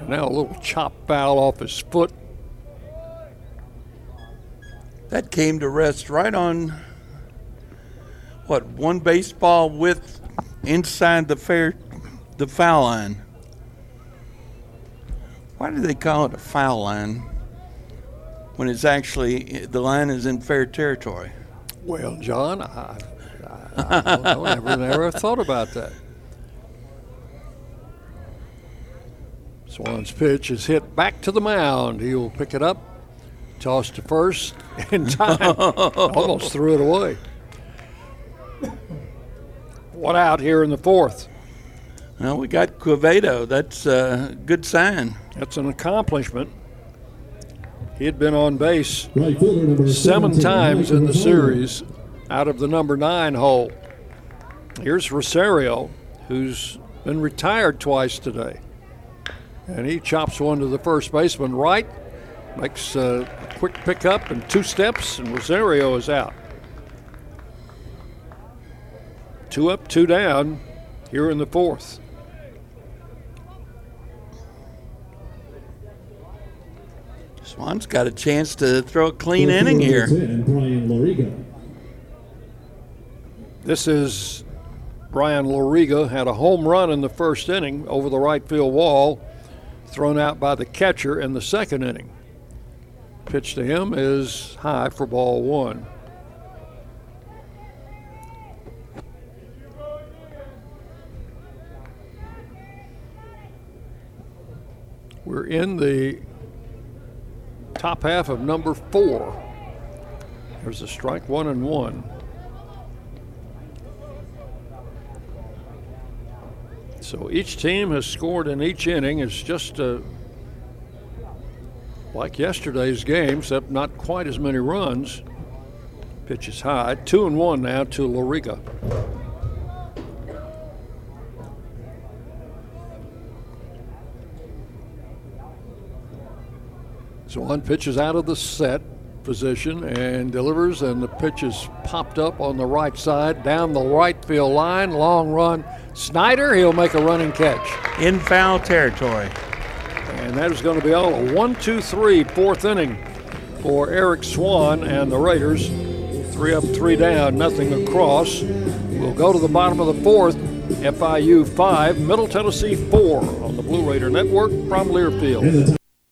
Now a little chop foul off his foot. That came to rest right on what one baseball width inside the fair the foul line. Why do they call it a foul line when it's actually the line is in fair territory? Well, John, I, I, I don't know. Never, never thought about that. Swan's pitch is hit back to the mound. He'll pick it up, toss to first [laughs] in time. [laughs] Almost threw it away. One out here in the fourth. Well, we got Quevedo. That's a good sign. That's an accomplishment. He had been on base Right fielder number seven times in the series out of the number nine hole. Here's Rosario, who's been retired twice today. And he chops one to the first baseman right, makes a quick pickup and two steps, and Rosario is out. Two up, two down here in the fourth. Swan's got a chance to throw a clean inning here. And Brian Loriga. This is Brian Loriga had a home run in the first inning over the right field wall, thrown out by the catcher in the second inning. Pitch to him is high for ball one. We're in the top half of number four. There's a strike one and one. So each team has scored in each inning. It's just uh, like yesterday's game, except not quite as many runs. Pitch is high. Two and one now to Loriga. So one pitches out of the set position and delivers, and the pitch is popped up on the right side, down the right field line, long run. Snyder, he'll make a running catch. In foul territory. And that is going to be all a one, two, three, fourth inning for Eric Swan and the Raiders. Three up, three down, nothing across. We'll go to the bottom of the fourth. FIU five, Middle Tennessee four on the Blue Raider Network from Learfield.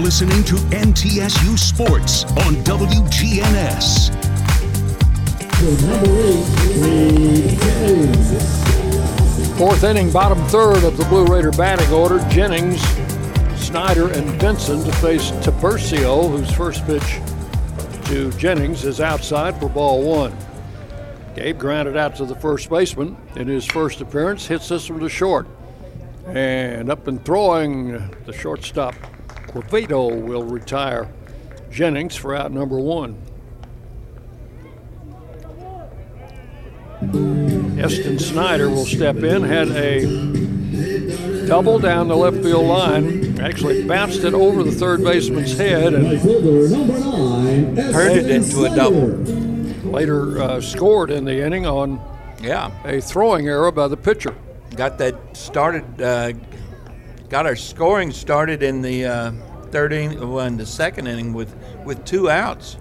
Listening to MTSU Sports on WGNS. Fourth inning, bottom third of the Blue Raider batting order. Jennings, Snyder, and Benson to face Tiburcio, whose first pitch to Jennings is outside for ball one. Gabe grounded out to the first baseman in his first appearance, hits this one to short. And up and throwing, the shortstop Quevedo will retire Jennings for out number one. Eston Snyder will step in, had a double down the left field line, actually bounced it over the third baseman's head and turned it into a double. Later uh, scored in the inning on yeah a throwing error by the pitcher. Got that started, uh, got our scoring started in the uh, third inning, well, in the second inning with, with two outs.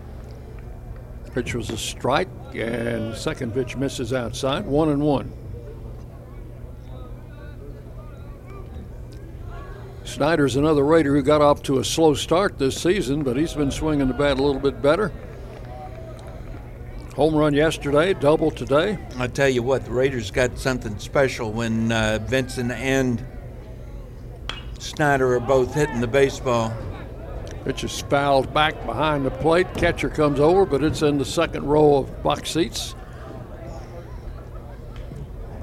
Pitch was a strike, and second pitch misses outside, one and one. Snyder's another Raider who got off to a slow start this season, but he's been swinging the bat a little bit better. Home run yesterday, double today. I tell you what, the Raiders got something special when uh, Vincent and Snyder are both hitting the baseball. Pitch is fouled back behind the plate. Catcher comes over, but it's in the second row of box seats.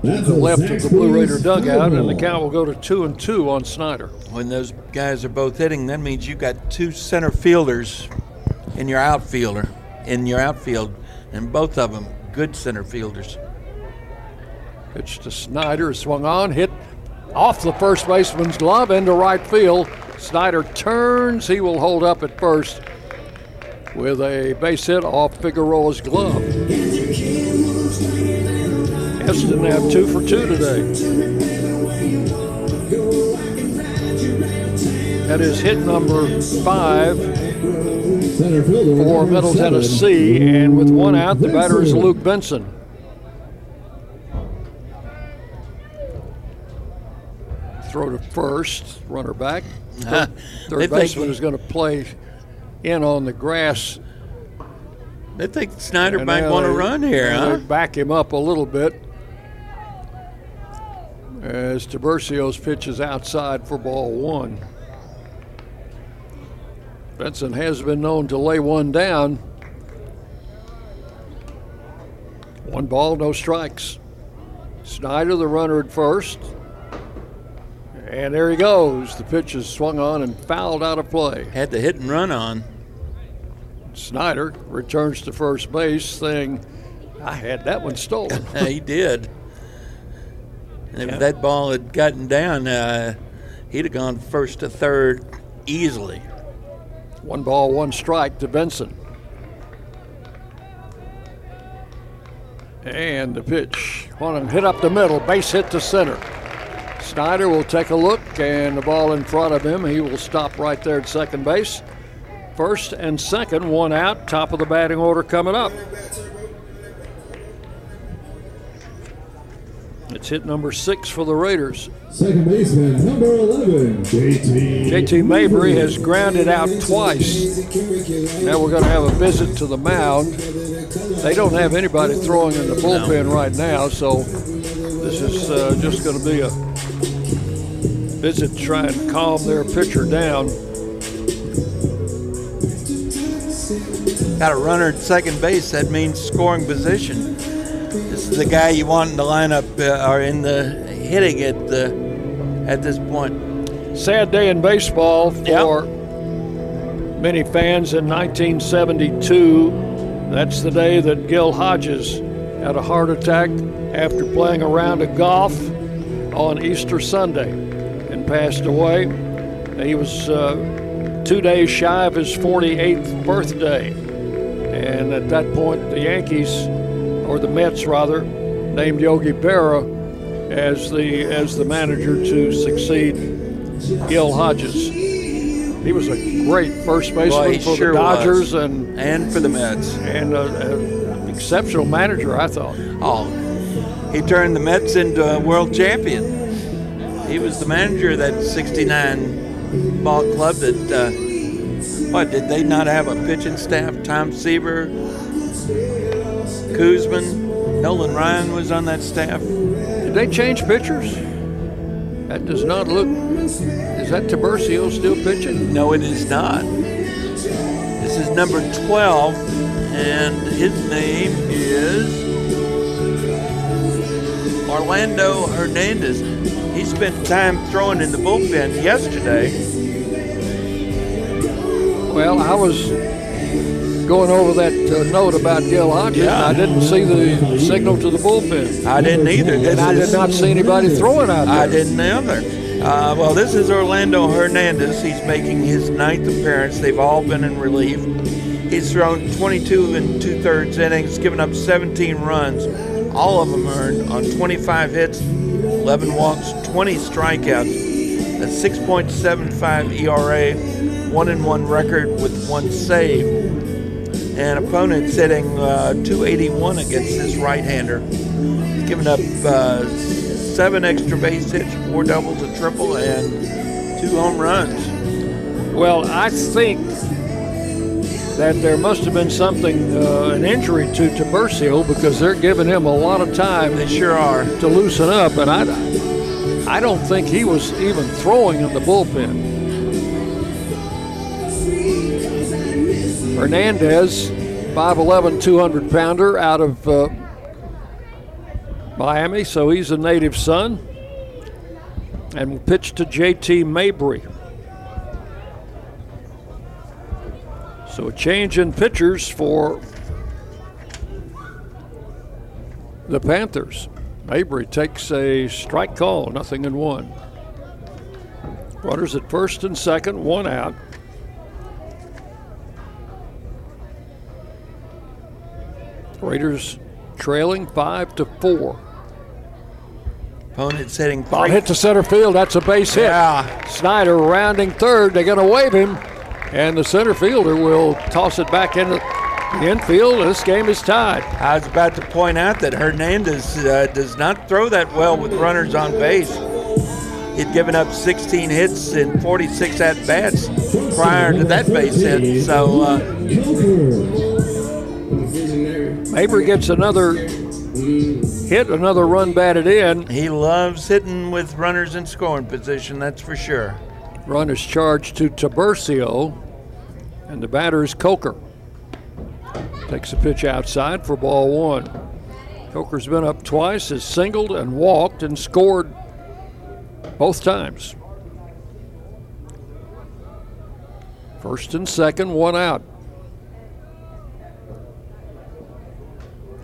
To the left of the Blue Raider dugout, and the count will go to two and two on Snyder. When those guys are both hitting, that means you've got two center fielders in your outfielder, in your outfield, and both of them good center fielders. Pitch to Snyder, swung on, hit off the first baseman's glove into right field. Snyder turns. He will hold up at first with a base hit off Figueroa's glove. Eston have two for two today. That is hit number five for Middle Tennessee. And with one out, the batter is Luke Benson. Throw to first, runner back. [laughs] Third, third baseman is going to play in on the grass. They think Snyder and might want to run here, huh? Back him up a little bit. As Tiburcio's pitch is outside for ball one. Benson has been known to lay one down. One ball, no strikes. Snyder, the runner at first. And there he goes. The pitch is swung on and fouled out of play. Had the hit and run on. Snyder returns to first base, saying, I had that one stolen. [laughs] he did. And if that ball had gotten down, uh, he'd have gone first to third easily. One ball, one strike to Benson. And the pitch. One hit up the middle, base hit to center. Snyder will take a look, and the ball in front of him. He will stop right there at second base. First and second, one out. Top of the batting order coming up. It's hit number six for the Raiders. Second baseman, number 11, JT. JT Mabry has grounded out twice. Now we're going to have a visit to the mound. They don't have anybody throwing in the bullpen right now, so this is uh, just going to be a visit to try and calm their pitcher down. Got a runner at second base. That means scoring position. This is the guy you want in the lineup uh, or in the hitting at the at this point. Sad day in baseball for many fans in 1972. That's the day that Gil Hodges had a heart attack after playing a round of golf on Easter Sunday passed away. He was uh, two days shy of his 48th birthday. And at that point, the Yankees, or the Mets rather, named Yogi Berra as the as the manager to succeed Gil Hodges. He was a great first baseman he for sure the Dodgers was. and and for the Mets, and an exceptional manager, I thought. Oh, he turned the Mets into a world champion. He was the manager of that '69 ball club. That uh, what did they not have a pitching staff? Tom Seaver, Koosman, Nolan Ryan was on that staff. Did they change pitchers? That does not look. Is that Tiburcio still pitching? No, it is not. This is number 12, and his name is Orlando Hernandez. He spent time throwing in the bullpen yesterday. Well, I was going over that uh, note about Gil Hodges, and I didn't see the signal to the bullpen. I didn't either. This and I is- did not see anybody throwing out there. I didn't either. Uh, well, this is Orlando Hernandez. He's making his ninth appearance. They've all been in relief. He's thrown 22 and two thirds innings, given up 17 runs, all of them earned on 25 hits, 11 walks, 20 strikeouts, a 6.75 ERA, one and one record with one save. And opponent sitting uh, 281 against this right-hander. Given up uh, seven extra base hits, four doubles, a triple, and two home runs. Well, I think that there must have been something, uh, an injury to Tiburcio, because they're giving him a lot of time. They sure are to loosen up, and I, I don't think he was even throwing in the bullpen. Hernandez, 5'11", 200 pounder out of uh, Miami, so he's a native son, and will pitch to J.T. Mabry. So a change in pitchers for the Panthers. Mabry takes a strike call, nothing in one. Runners at first and second, one out. Raiders trailing five to four. Opponent setting Ball hit to center field. That's a base hit. Yeah. Snyder rounding third. They're going to wave him, and the center fielder will toss it back into the infield. This game is tied. I was about to point out that Hernandez uh, does not throw that well with runners on base. He'd given up 16 hits and 46 at bats prior to that base hit. So uh, Mabry gets another hit, another run batted in. he loves hitting with runners in scoring position, that's for sure. Run is charged to Tiburcio, and the batter is Coker. Takes a pitch outside for ball one. Coker's been up twice, has singled and walked and scored both times. First and second, one out.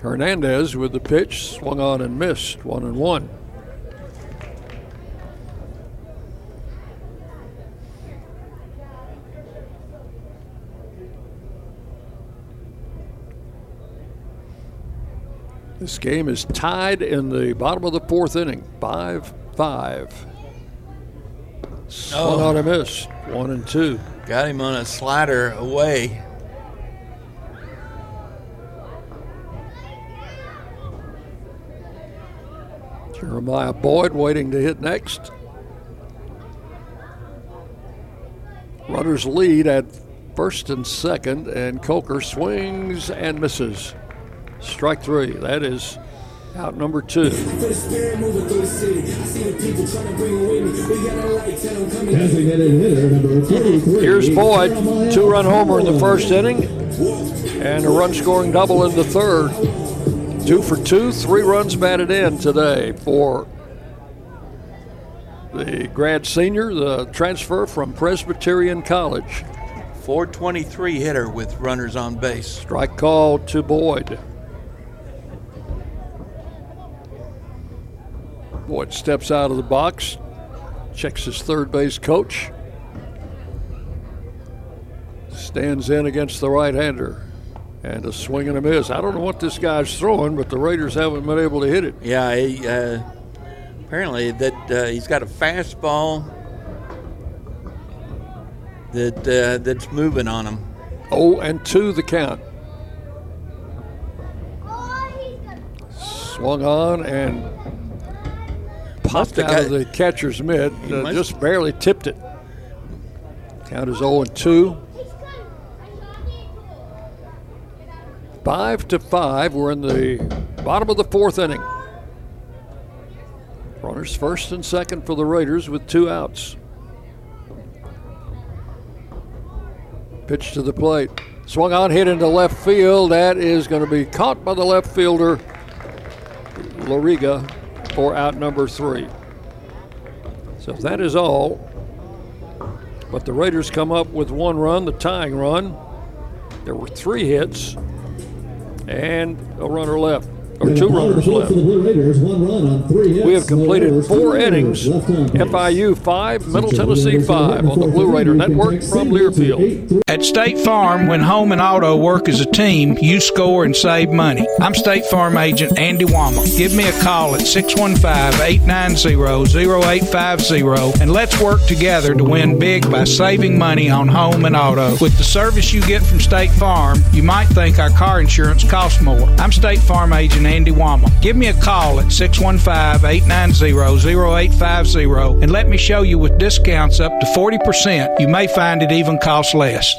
Hernandez with the pitch, swung on and missed, one and one. This game is tied in the bottom of the fourth inning, 5 5. Swung Oh. on a miss, one and two. Got him on a slider away. Jeremiah Boyd waiting to hit next. Runners lead at first and second, and Coker swings and misses. Strike three. That is Out number two. Here's Boyd, two run homer in the first inning, and a run scoring double in the third. Two for two, three runs batted in today for the grad senior, the transfer from Presbyterian College. 423 hitter with runners on base. Strike call to Boyd. Boyd steps out of the box, checks his third base coach, stands in against the right hander. And a swing and a miss. I don't know what this guy's throwing, but the Raiders haven't been able to hit it. Yeah, he, uh, apparently that uh, he's got a fastball that uh, that's moving on him. Oh, and two the count. Swung on and popped out of the catcher's mitt. Uh, just barely tipped it. Count is 0 and 2. Five to five. We're in the bottom of the fourth inning. Runners first and second for the Raiders with two outs. Pitch to the plate. Swung on, hit into left field. That is going to be caught by the left fielder, Loriga, for out number three. So that is all. But the Raiders come up with one run, the tying run. There were three hits and a runner left, or two runners left. For the Blue Raiders, run on three hits. We have completed Raiders, four innings. runners left on base. FIU five, Middle Tennessee five on the Blue Raider Network from Learfield. At State Farm, when home and auto work as a team, you score and save money. I'm State Farm agent Andy Wama. Give me a call at 615-890-0850 and let's work together to win big by saving money on home and auto. With the service you get from State Farm, you might think our car insurance costs more. I'm State Farm agent Andy Wama. Give me a call at 615-890-0850 and let me show you with discounts up to 40%. You may find it even costs less.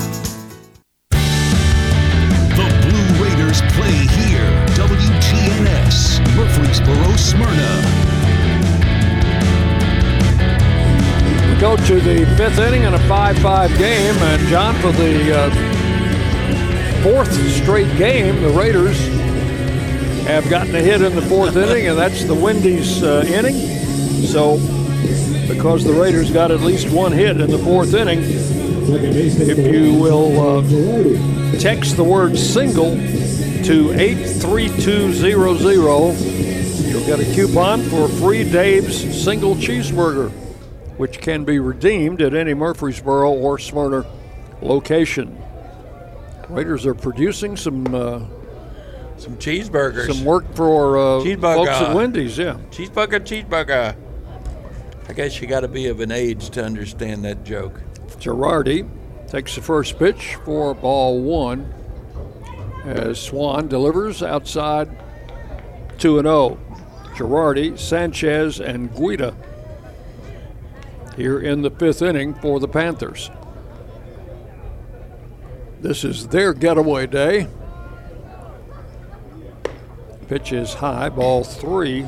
To the fifth inning in a 5 5 game, and John, for the uh, fourth straight game, the Raiders have gotten a hit in the fourth inning, and that's the Wendy's uh, inning. So, because the Raiders got at least one hit in the fourth inning, if you will uh, text the word single to 83200, you'll get a coupon for free Dave's single cheeseburger which can be redeemed at any Murfreesboro or Smyrna location. Raiders are producing some uh, some cheeseburgers. some work for uh, folks at Wendy's. Yeah, Cheeseburger, cheeseburger. I guess you got to be of an age to understand that joke. Girardi takes the first pitch for ball one as Swan delivers outside 2 and 0. Girardi, Sanchez, and Guida here in the fifth inning for the Panthers. This is their getaway day. Pitch is high, ball three.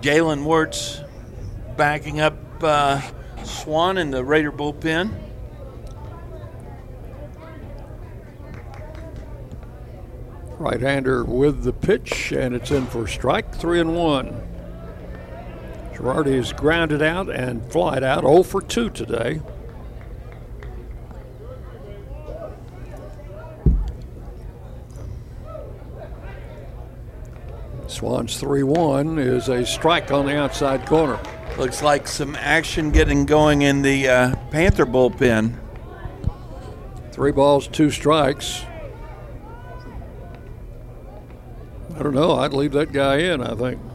Jalen Wirtz backing up uh, Swan in the Raider bullpen. Right hander with the pitch, and it's in for strike three and one. Girardi is grounded out and flied out 0 for 2 today. Swans 3 1 is a strike on the outside corner. Looks like some action getting going in the uh, Panther bullpen. Three balls, two strikes. I don't know. I'd leave that guy in, I think.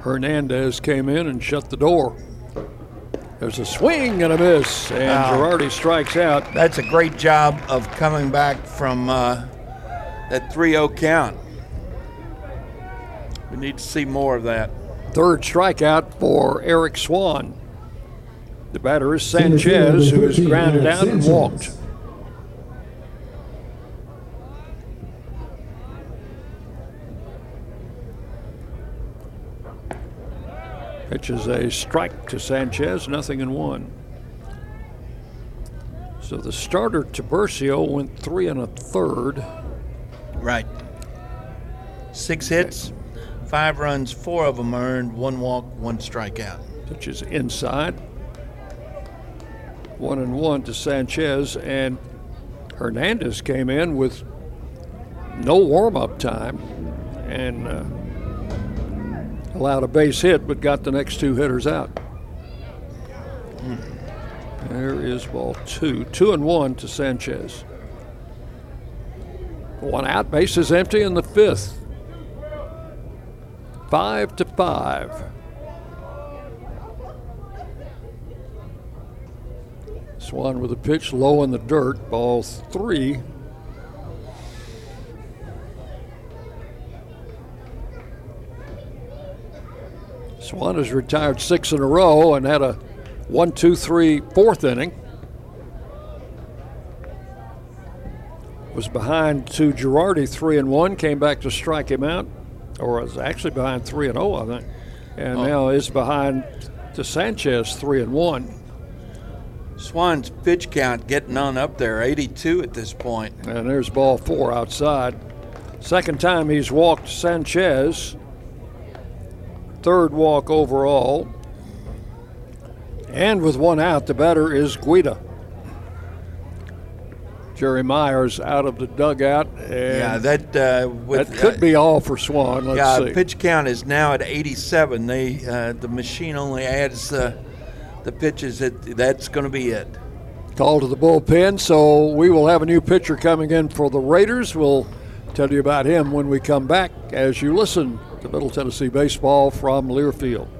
Hernandez came in and shut the door. There's a swing and a miss, and Wow. Girardi strikes out. That's a great job of coming back from uh, that 3 0 count. We need to see more of that. Third strikeout for Eric Swan. The batter is Sanchez, who is grounded out and walked. Pitches a strike to Sanchez, nothing in one. So the starter Tiburcio went three and a third. Right. Six hits, five runs, four of them earned, one walk, one strikeout. Pitches inside. One and one to Sanchez, and Hernandez came in with no warm up time and uh, allowed a base hit, but got the next two hitters out. There is ball two. Two and one to Sanchez. One out, base is empty in the fifth. Five to five. Swan with a pitch low in the dirt, ball three. Swan has retired six in a row and had a one, two, three, fourth inning. Was behind to Girardi three and one, came back to strike him out, or was actually behind three and oh, I think, and Oh. now is behind to Sanchez three and one. Swan's pitch count getting on up there, 82 at this point. And there's ball four outside. Second time he's walked Sanchez. Third walk overall. And with one out, the batter is Guida. Jerry Myers out of the dugout. And yeah, that uh, with, that could uh, be all for Swan. Let's yeah, see. pitch count is now at 87. They uh, the machine only adds uh, the pitches. That that's going to be it. Call to the bullpen. So we will have a new pitcher coming in for the Raiders. We'll tell you about him when we come back as you listen to Middle Tennessee Baseball from Learfield.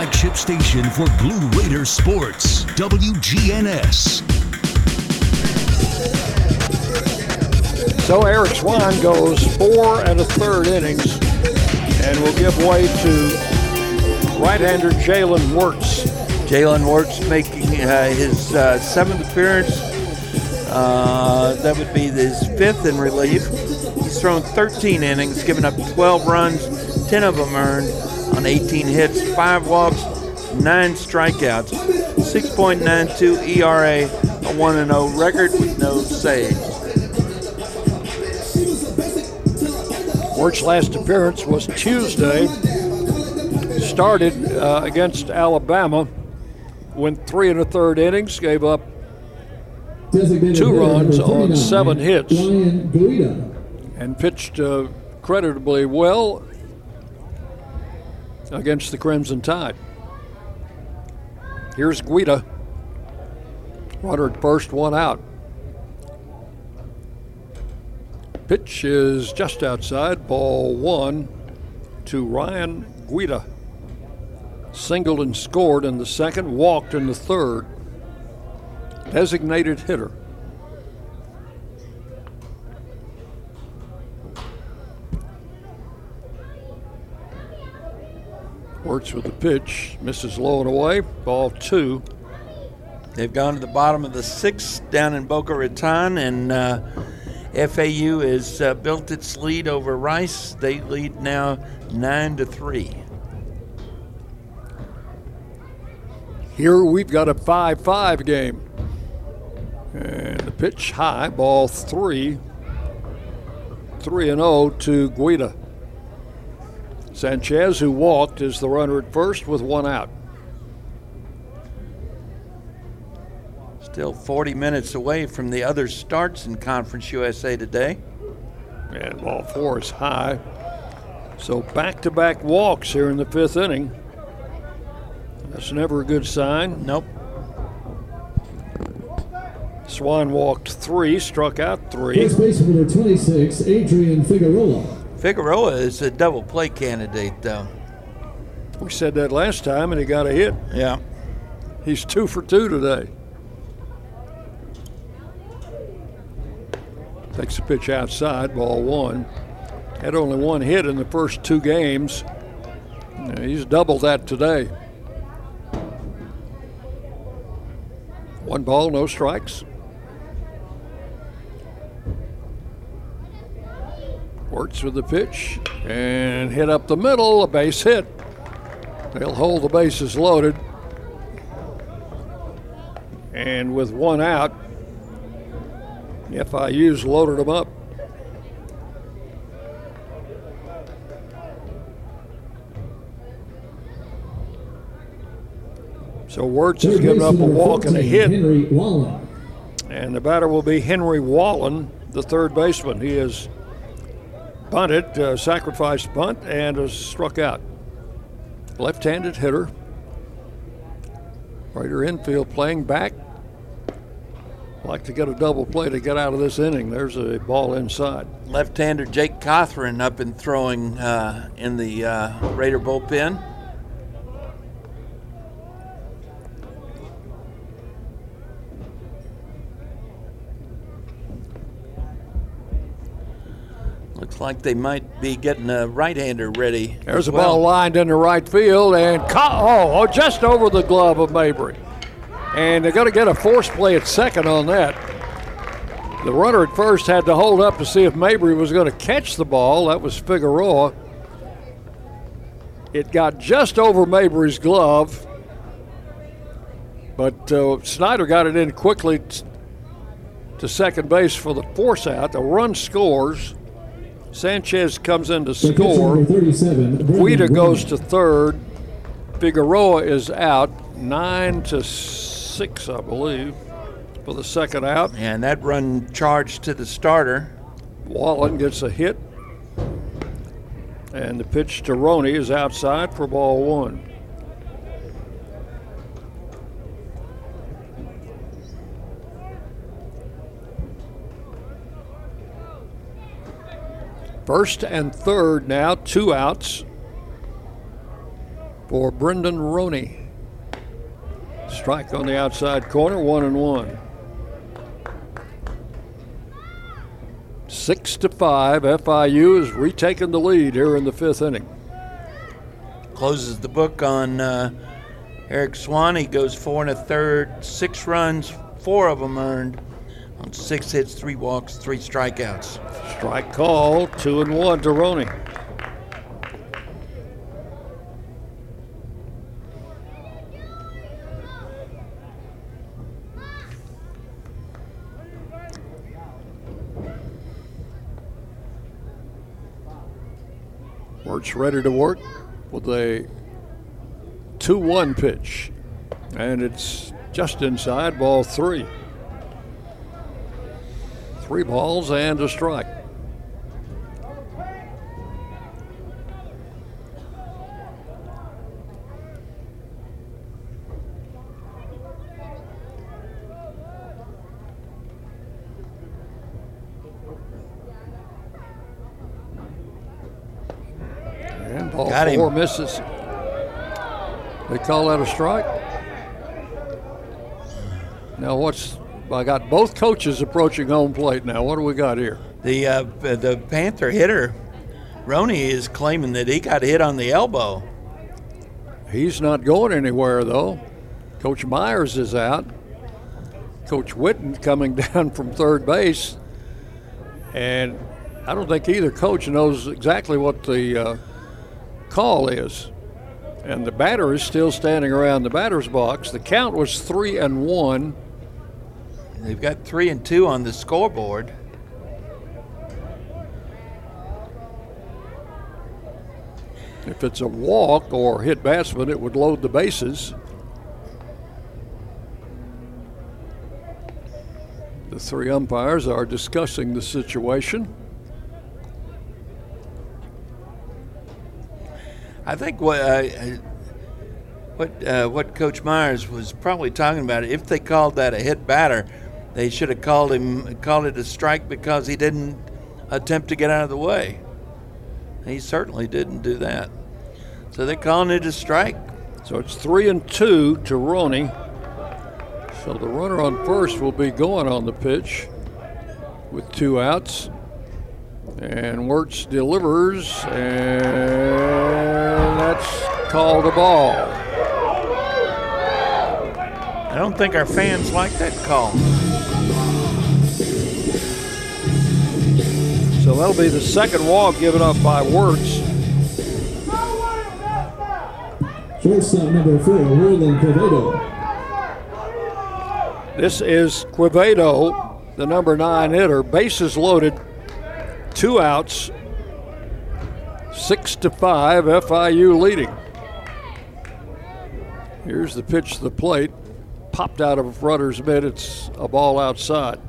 Flagship station for Blue Raider sports, WGNS. So Eric Swan goes four and a third innings and will give way to right-hander Jalen Wirtz. Jalen Wirtz making uh, his uh, seventh appearance. Uh, that would be his fifth in relief. He's thrown 13 innings, given up 12 runs, 10 of them earned on 18 hits, five walks, nine strikeouts, 6.92 ERA, a 1 0 record with no saves. Wirtz's last appearance was Tuesday. Started uh, against Alabama, went three and a third innings, gave up two runs on seven hits, and pitched uh, creditably well against the Crimson Tide. Here's Guida. Runner first, one out. Pitch is just outside, ball one to Ryan Guida. Singled and scored in the second, walked in the third. Designated hitter. Wirtz with the pitch, misses low and away, ball two. They've gone to the bottom of the sixth down in Boca Raton, and uh, FAU has uh, built its lead over Rice. They lead now nine to three. Here we've got a 5 5 game. And the pitch high, ball three. 3 and 0 to Guida. Sanchez, who walked, is the runner at first with one out. Still 40 minutes away from the other starts in Conference USA today. And ball four is high. So back to back walks here in the fifth inning. That's never a good sign. Nope. Swan walked three, struck out three. First baseman number 26, Adrian Figueroa. Figueroa is a double play candidate, though. We said that last time, and he got a hit. Yeah. He's two for two today. Takes the pitch outside, ball one. Had only one hit in the first two games. He's doubled that today. One ball, no strikes. Wirtz with the pitch and hit up the middle, a base hit. They'll hold the bases loaded. And with one out, FIU's loaded them up. So Wirtz has given up a walk and a hit. And the batter will be Henry Wallen, the third baseman. He has bunted, uh, sacrificed bunt, and has struck out. Left handed hitter. Raider infield playing back. Like to get a double play to get out of this inning. There's a ball inside. Left-hander Jake Cothran up and throwing uh, in the uh, Raider bullpen. Looks like they might be getting a right-hander ready. There's a well. ball lined into right field and oh, oh, just over the glove of Mabry. And they're going to get a force play at second on that. The runner at first had to hold up to see if Mabry was going to catch the ball. That was Figueroa. It got just over Mabry's glove, but uh, Snyder got it in quickly to second base for the force out. The run scores. Sanchez comes in to score. number 37, Brendan Guida goes to third. Figueroa is out, nine to six, I believe, for the second out. And that run charged to the starter. Wallen gets a hit. And the pitch to Roney is outside for ball one. First and third now, two outs for Brendan Roney. Strike on the outside corner, one and one. Six to five. FIU is retaking the lead here in the fifth inning. Closes the book on uh, Eric Swan. He goes four and a third, six runs, four of them earned six hits, three walks, three strikeouts. Strike call, two and one to Roney. Wirtz ready to work with a 2 1 pitch. And it's just inside ball three. Three balls and a strike. And ball Got him. four misses. They call that a strike. Now what's I got both coaches approaching home plate now. What do we got here? The uh, the Panther hitter, Roney, is claiming that he got hit on the elbow. He's not going anywhere, though. Coach Myers is out. Coach Witten coming [laughs] down from third base. And I don't think either coach knows exactly what the uh, call is. And the batter is still standing around the batter's box. The count was three and one. They've got three and two on the scoreboard. If it's a walk or hit batsman, it would load the bases. The three umpires are discussing the situation. I think what uh, what uh, what Coach Myers was probably talking about. If they called that a hit batter, they should have called him called it a strike because he didn't attempt to get out of the way. He certainly didn't do that. So they're calling it a strike. So it's three and two to Roney. So the runner on first will be going on the pitch with two outs. And Wirtz delivers, and that's called a ball. I don't think our fans like that call. So that'll be the second walk given up by Wirtz. Shortstop number four, Roland Quevedo. This is Quevedo, the number nine hitter. Bases loaded, two outs, six to five, FIU leading. Here's the pitch to the plate. Popped out of Rudder's mid. It's a ball outside.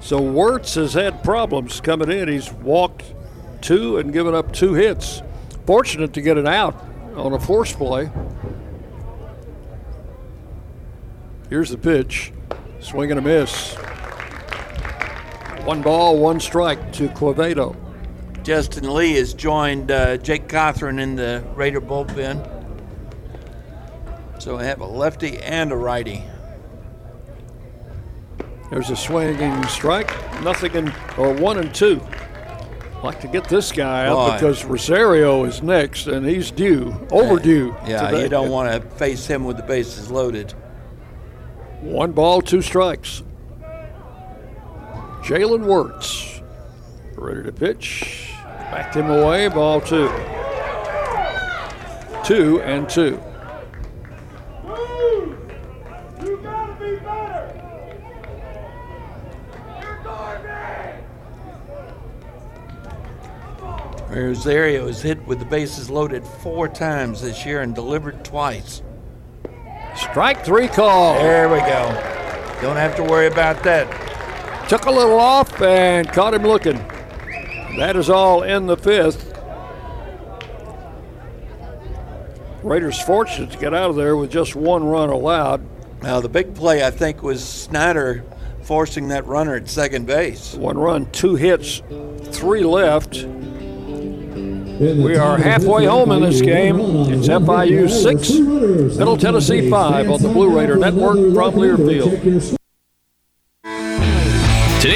So Wirtz has had problems coming in. He's walked two and given up two hits. Fortunate to get an out on a force play. Here's the pitch. Swing and a miss. One ball, one strike to Quevedo. Justin Lee has joined uh, Jake Cothran in the Raider bullpen. So we have a lefty and a righty. There's a swinging strike. Nothing in, or one and two. Like to get this guy out Boy. because Rosario is next and he's due, overdue. Yeah, today. you don't want to face him with the bases loaded. One ball, two strikes. Jalen Wirtz ready to pitch. Backed him away, ball two. Two and two. Rosario has hit with the bases loaded four times this year and delivered twice. Strike three call. There we go. Don't have to worry about that. Took a little off and caught him looking. That is all in the fifth. Raiders fortunate to get out of there with just one run allowed. Now, the big play, I think, was Snyder forcing that runner at second base. One run, two hits, three left. We are halfway home in this game. It's FIU 6, Middle Tennessee 5 on the Blue Raider Network from Learfield.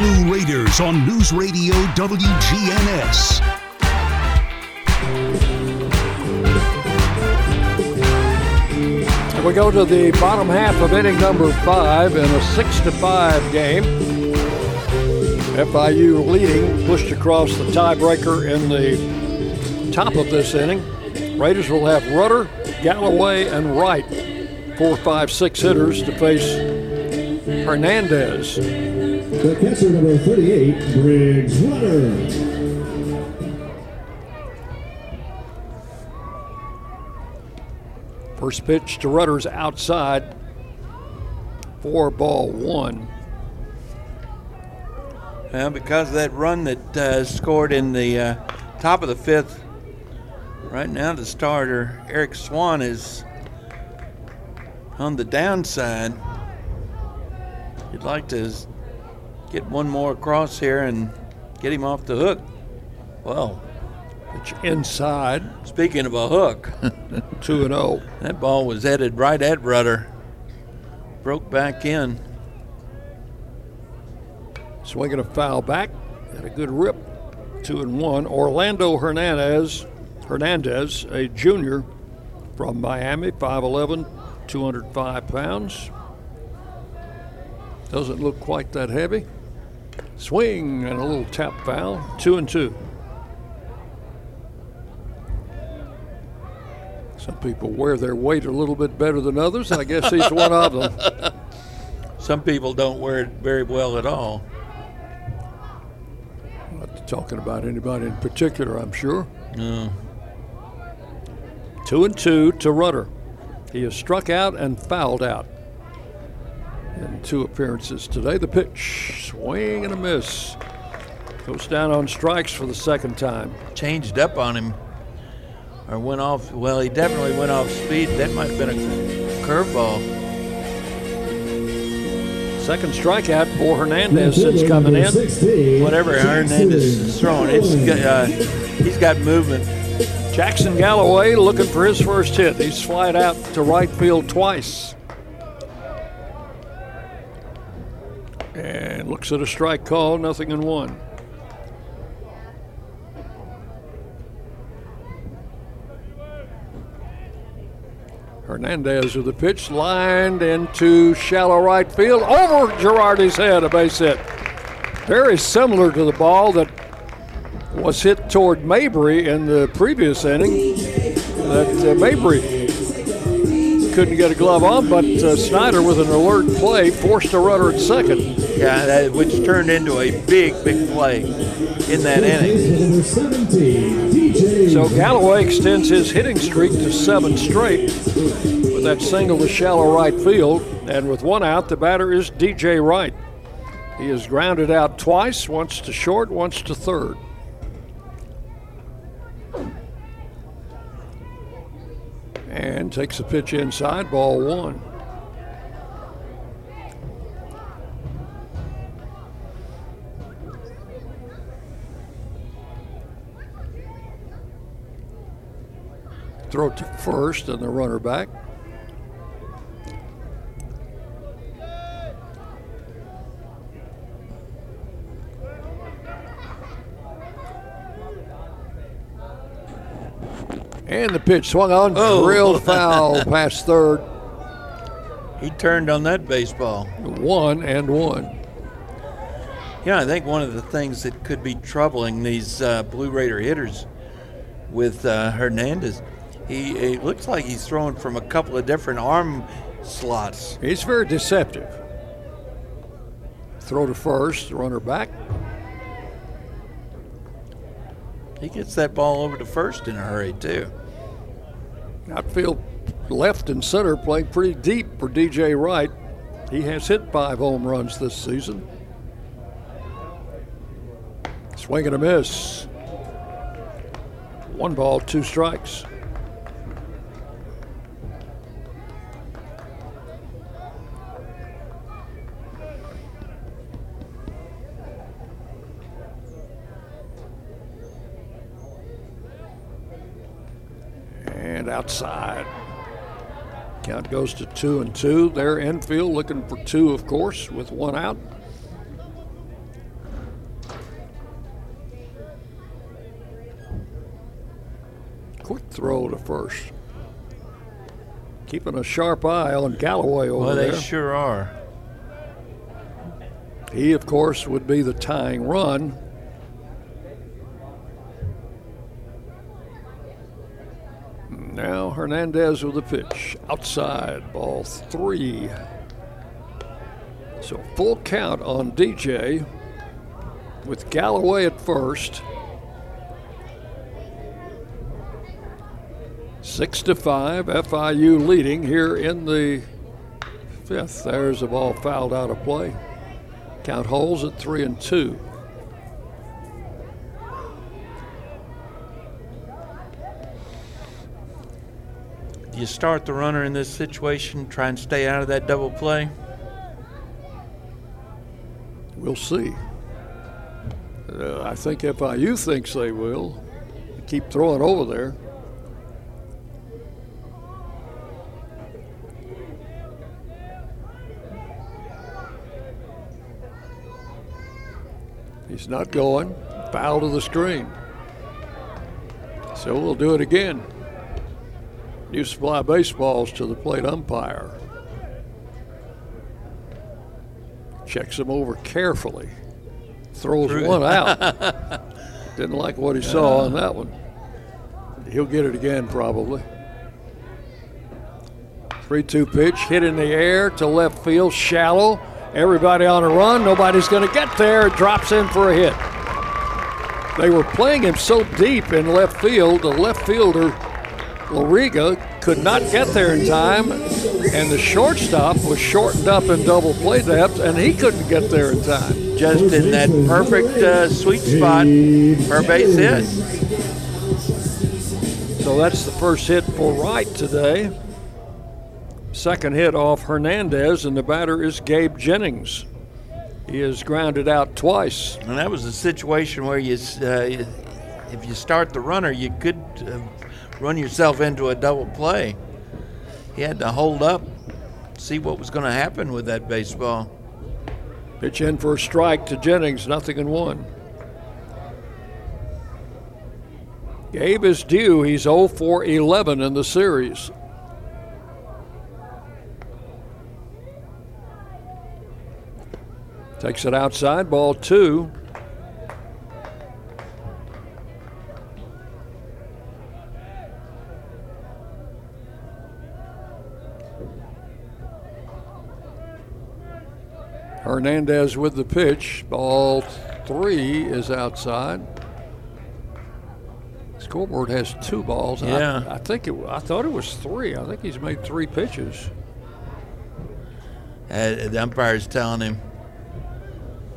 Blue Raiders on News Radio WGNS. We go to the bottom half of inning number five in a six to five game. FIU leading, pushed across the tiebreaker in the top of this inning. Raiders will have Rudder, Galloway, and Wright, four, five, six hitters to face Hernandez. The catcher number 38, Briggs Rudder. First pitch to Rudder's outside. Four ball one. Well, because of that run that uh, scored in the uh, top of the fifth, right now the starter, Eric Swan, is on the downside. You'd like to get one more across here and get him off the hook. Well, it's inside. Speaking of a hook, [laughs] 2 and 0. That ball was headed right at Rudder. Broke back in. Swinging a foul back. Had a good rip. 2 and 1. Orlando Hernandez, Hernandez, a junior from Miami, 5'11, 205 pounds. Doesn't look quite that heavy. Swing and a little tap foul. 2 and 2. Some people wear their weight a little bit better than others. I guess he's [laughs] one of them. Some people don't wear it very well at all. Not talking about anybody in particular, I'm sure. No. Two and two to Rudder. He is struck out and fouled out in two appearances today. The pitch, swing and a miss. Goes down on strikes for the second time. Changed up on him or went off. Well, he definitely went off speed. That might have been a curveball. Second strikeout for Hernandez since coming in. Whatever Hernandez is throwing, it's uh, he's got movement. Jackson Galloway looking for his first hit. He's flied out to right field twice. And looks at a strike call, nothing in one. Hernandez with the pitch lined into shallow right field over Girardi's head, a base hit. Very similar to the ball that was hit toward Mabry in the previous inning. That uh, Mabry couldn't get a glove on, but uh, Snyder, with an alert play, forced a runner at second. Yeah, that, which turned into a big, big play in that inning. So Galloway extends his hitting streak to seven straight with that single to shallow right field. And with one out, the batter is DJ Wright. He is grounded out twice, once to short, once to third. And takes a pitch inside, ball one. Throw to first and the runner back. And the pitch swung on, Oh. drilled foul [laughs] past third. He turned on that baseball. One and one. Yeah, I think one of the things that could be troubling these uh, Blue Raider hitters with uh, Hernandez, he it looks like he's throwing from a couple of different arm slots. He's very deceptive. Throw to first, runner back. He gets that ball over to first in a hurry too. Outfield left and center play pretty deep for DJ Wright. He has hit five home runs this season. Swing and a miss. One ball, two strikes. And outside. Count goes to two and two. They're infield looking for two, of course, with one out. Quick throw to first. Keeping a sharp eye on Galloway over Well, they sure are. He, of course, would be the tying run. Hernandez with the pitch. Outside, ball three. So full count on DJ with Galloway at first. Six to five, FIU leading here in the fifth. There's a ball fouled out of play. Count holes at three and two. You start the runner in this situation, try and stay out of that double play? We'll see. Uh, I think FIU thinks they will. Keep throwing over there. He's not going. Foul to the screen. So we'll do it again. New supply baseballs to the plate umpire. Checks them over carefully. Throws one out. [laughs] Didn't like what he saw on that one. He'll get it again probably. 3 2 pitch, hit in the air to left field, shallow. Everybody on a run. Nobody's going to get there. Drops in for a hit. They were playing him so deep in left field, the left fielder, Loriga, could not get there in time, and the shortstop was shortened up in double play depth, and he couldn't get there in time. Just in that perfect uh, sweet spot for base hit. So that's the first hit for Wright today. Second hit off Hernandez, and the batter is Gabe Jennings. He is grounded out twice. And that was a situation where you, uh, if you start the runner, you could uh, run yourself into a double play. He had to hold up, see what was going to happen with that baseball. Pitch in for a strike to Jennings, nothing in one. Gabe is due. He's 0 for 11 in the series. Takes it outside, ball two. Hernandez with the pitch. Ball three is outside. Scoreboard has two balls. and I- Yeah. I, think it. I thought it was three. I think he's made three pitches. Uh, the umpire's telling him.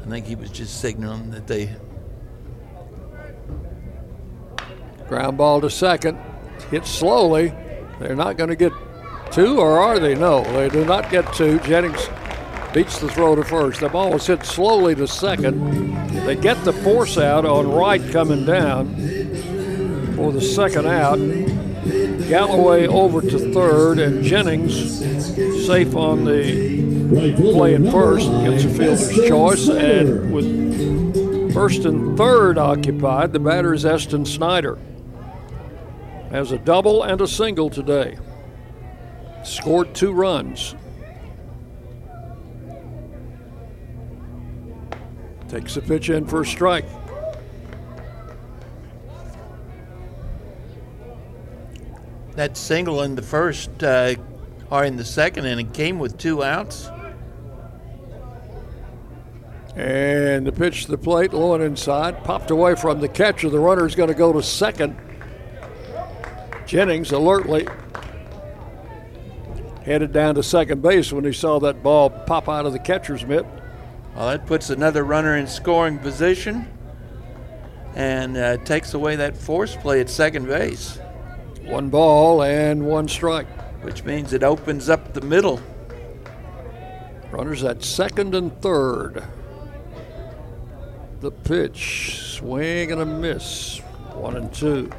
I think he was just signaling that they. Ground ball to second. Hit slowly. They're not going to get two, or are they? No, they do not get two. Jennings beats the throw to first. The ball was hit slowly to second. They get the force out on Wright coming down for the second out. Galloway over to third, and Jennings safe on the play at first. Gets a fielder's choice, and with first and third occupied, the batter is Eston Snyder. Has a double and a single today. Scored two runs. Takes the pitch in for a strike. That single in the first uh, or in the second inning came with two outs. And the pitch to the plate, low and inside, popped away from the catcher. The runner is going to go to second. Jennings alertly headed down to second base when he saw that ball pop out of the catcher's mitt. Well, that puts another runner in scoring position and uh, takes away that force play at second base. One ball and one strike. Which means it opens up the middle. Runners at second and third. The pitch, swing and a miss. One and two.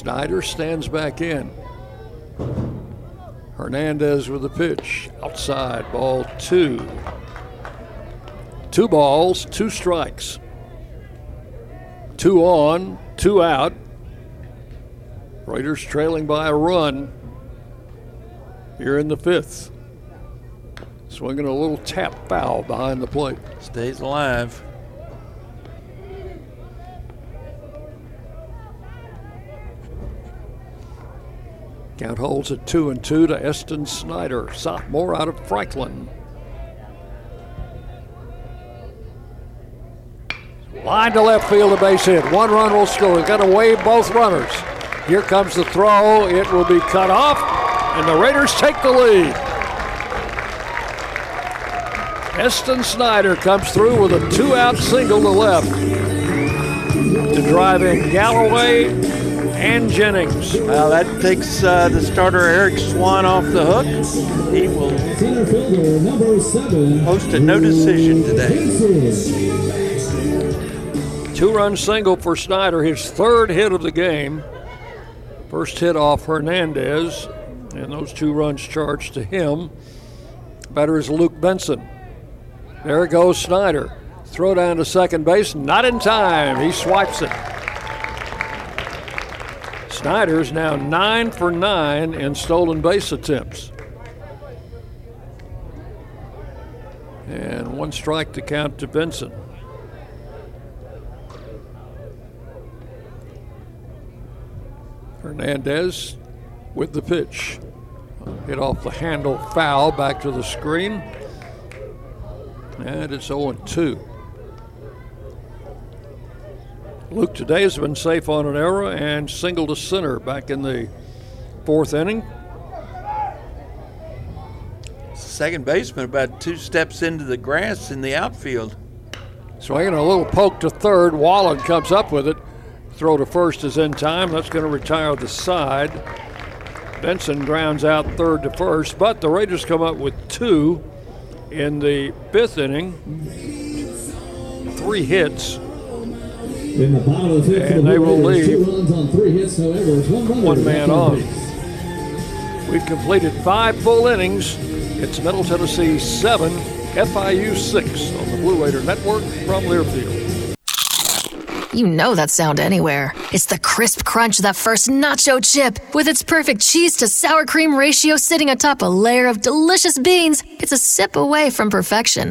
Snyder stands back in. Hernandez with the pitch. Outside, ball two. Two balls, two strikes. Two on, two out. Raiders trailing by a run here in the fifth. Swinging a little tap foul behind the plate. Stays alive. Count holds at two and two to Eston Snyder, sophomore out of Franklin. Line to left field, a base hit. One run will score. He's got to wave both runners. Here comes the throw. It will be cut off, and the Raiders take the lead. Eston Snyder comes through with a two out single to left to drive in Galloway and Jennings. Well, that takes uh, the starter Eric Swan off the hook. He will post a no decision today. Two run single for Snyder, his third hit of the game. First hit off Hernandez, and those two runs charged to him. Batter is Luke Benson. There goes Snyder. Throw down to second base, not in time. He swipes it. Snyder's now nine for nine in stolen base attempts. And one strike to count to Benson. Hernandez with the pitch. Hit off the handle foul back to the screen. And it's 0 2. Luke today has been safe on an error and single to center back in the fourth inning. Second baseman about two steps into the grass in the outfield. Swinging a little poke to third. Wallen comes up with it. Throw to first is in time. That's going to retire the side. Benson grounds out third to first, but the Raiders come up with two in the fifth inning. Three hits. In the bottom of the fifth, And the they will leave. Two runs on three hits, no errors, one runner. One man left on. We've completed five full innings. It's Middle Tennessee seven, FIU six on the Blue Raider Network from Learfield. You know that sound anywhere. It's the crisp crunch of that first nacho chip. With its perfect cheese to sour cream ratio sitting atop a layer of delicious beans, it's a sip away from perfection.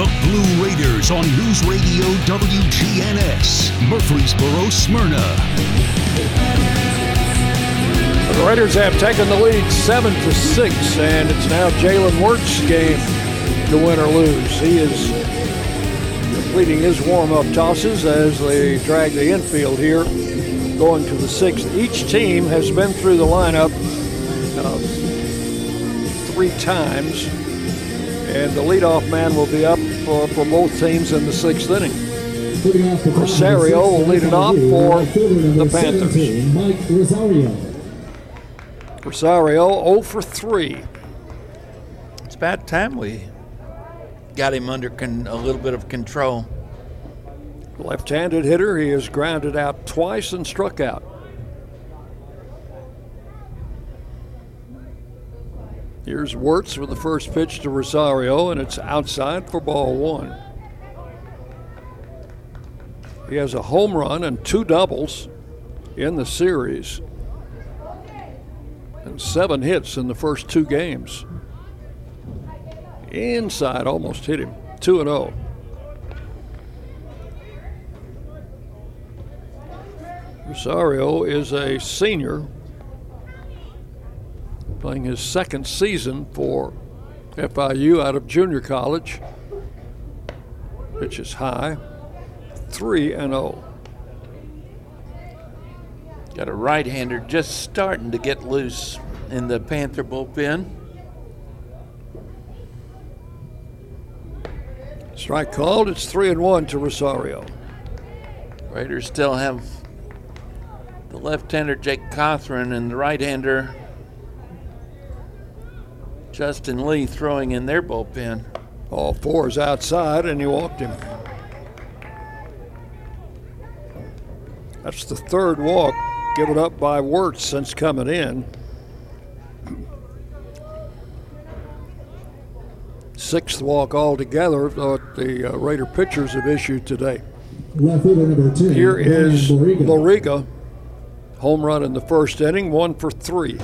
The Blue Raiders on News Radio WGNS, Murfreesboro, Smyrna. The Raiders have taken the lead seven to six, and it's now Jalen Wirtz's game to win or lose. He is completing his warm-up tosses as they drag the infield here, going to the sixth. Each team has been through the lineup uh, three times, and the leadoff man will be up for, for both teams in the sixth inning. Putting off the top of the Rosario will lead it off for the Panthers. Mike Rosario. Rosario 0 for 3. It's about time we got him under con- a little bit of control. Left-handed hitter, he has grounded out twice and struck out. Here's Wirtz with the first pitch to Rosario, and it's outside for ball one. He has a home run and two doubles in the series, and seven hits in the first two games. Inside, almost hit him. 2 and oh. 0. Rosario is a senior playing his second season for FIU out of junior college. Pitch is high. 3 and 0. Got a right hander just starting to get loose in the Panther bullpen. Strike called. It's 3 and 1 to Rosario. Raiders still have the left hander Jake Cothran and the right hander Justin Lee throwing in their bullpen. All fours outside, and he walked him. That's the third walk given up by Wirtz since coming in. Sixth walk altogether that the uh, Raider pitchers have issued today. Here is Loriga. Home run in the first inning, one for three.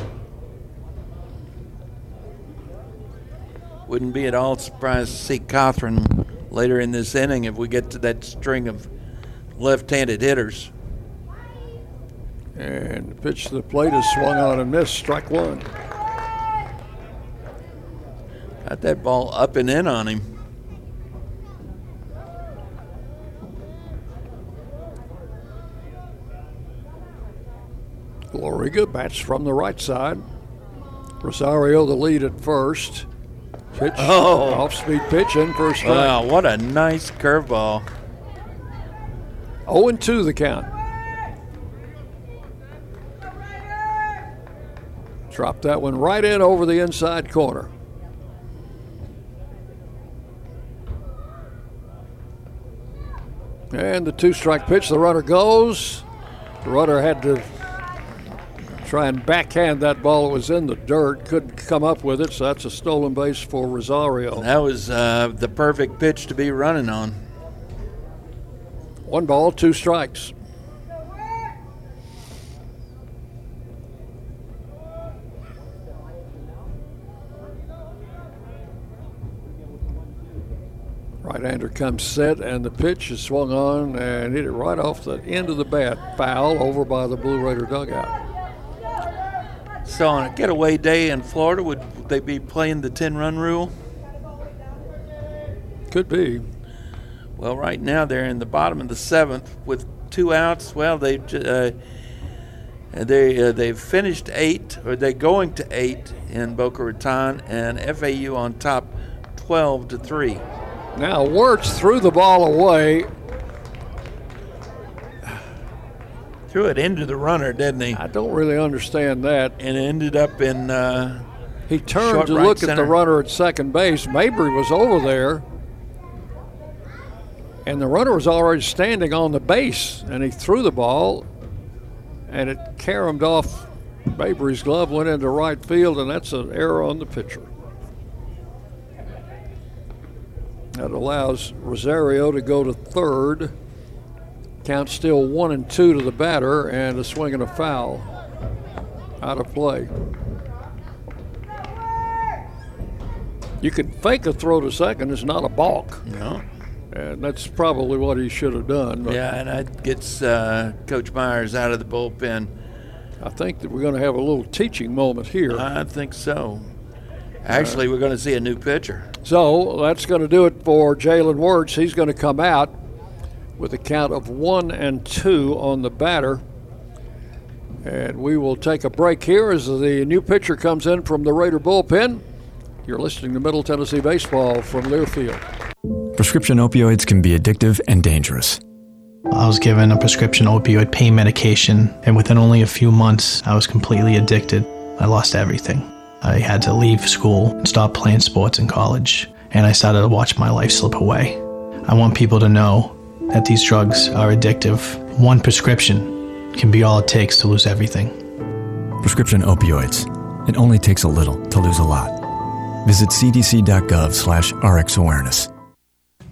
Wouldn't be at all surprised to see Cothran later in this inning if we get to that string of left handed hitters. And the pitch to the plate is swung on and missed, strike one. Got that ball up and in on him. Loriga bats from the right side. Rosario the lead at first. Pitch, Oh. off speed pitch in a strike. Wow, what a nice curveball. 0 2 the count. Dropped that one right in over the inside corner. And the two strike pitch, the runner goes. The runner had to try and backhand that ball. It was in the dirt, couldn't come up with it, so that's a stolen base for Rosario. That was uh, the perfect pitch to be running on. One ball, two strikes. Right hander comes set, and the pitch is swung on and hit it right off the end of the bat. Foul over by the Blue Raider dugout. So on a getaway day in Florida, would they be playing the 10 run rule? Could be. Well, right now they're in the bottom of the seventh with two outs. Well, they uh, they uh, they've finished eight, or they're going to eight in Boca Raton, and FAU on top, twelve to three. Now Wirtz threw the ball away. Threw it into the runner, didn't he? I don't really understand that. And it ended up in. Uh, he turned to right look at the runner at second base. Mabry was over there. And the runner was already standing on the base, and he threw the ball, and it caromed off Mabry's glove, went into right field, and that's an error on the pitcher. That allows Rosario to go to third. Count still one and two to the batter, and a swing and a foul out of play. You can fake a throw to second, it's not a balk. No. And that's probably what he should have done. Yeah, and that gets uh, Coach Myers out of the bullpen. I think that we're going to have a little teaching moment here. I think so. Actually, we're going to see a new pitcher. So that's going to do it for Jalen Wirtz. He's going to come out with a count of one and two on the batter. And we will take a break here as the new pitcher comes in from the Raider bullpen. You're listening to Middle Tennessee Baseball from Learfield. Prescription opioids can be addictive and dangerous. I was given a prescription opioid pain medication, and within only a few months, I was completely addicted. I lost everything. I had to leave school and stop playing sports in college, and I started to watch my life slip away. I want people to know that these drugs are addictive. One prescription can be all it takes to lose everything. Prescription opioids. It only takes a little to lose a lot. Visit cdc.gov slash rxawareness.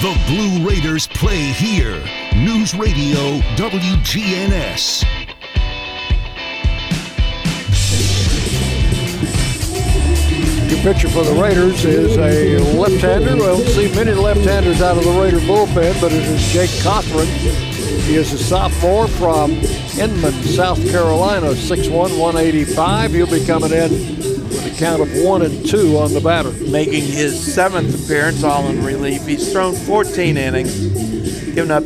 The Blue Raiders play here. News Radio WGNS. Your pitcher for the Raiders is a left-hander. We don't see many left-handers out of the Raider bullpen, but it is Jake Cothran. He is a sophomore from Inman, South Carolina, 6'1", 185. He'll be coming in with a count of one and two on the batter. Making his seventh appearance, all in relief. He's thrown 14 innings, given up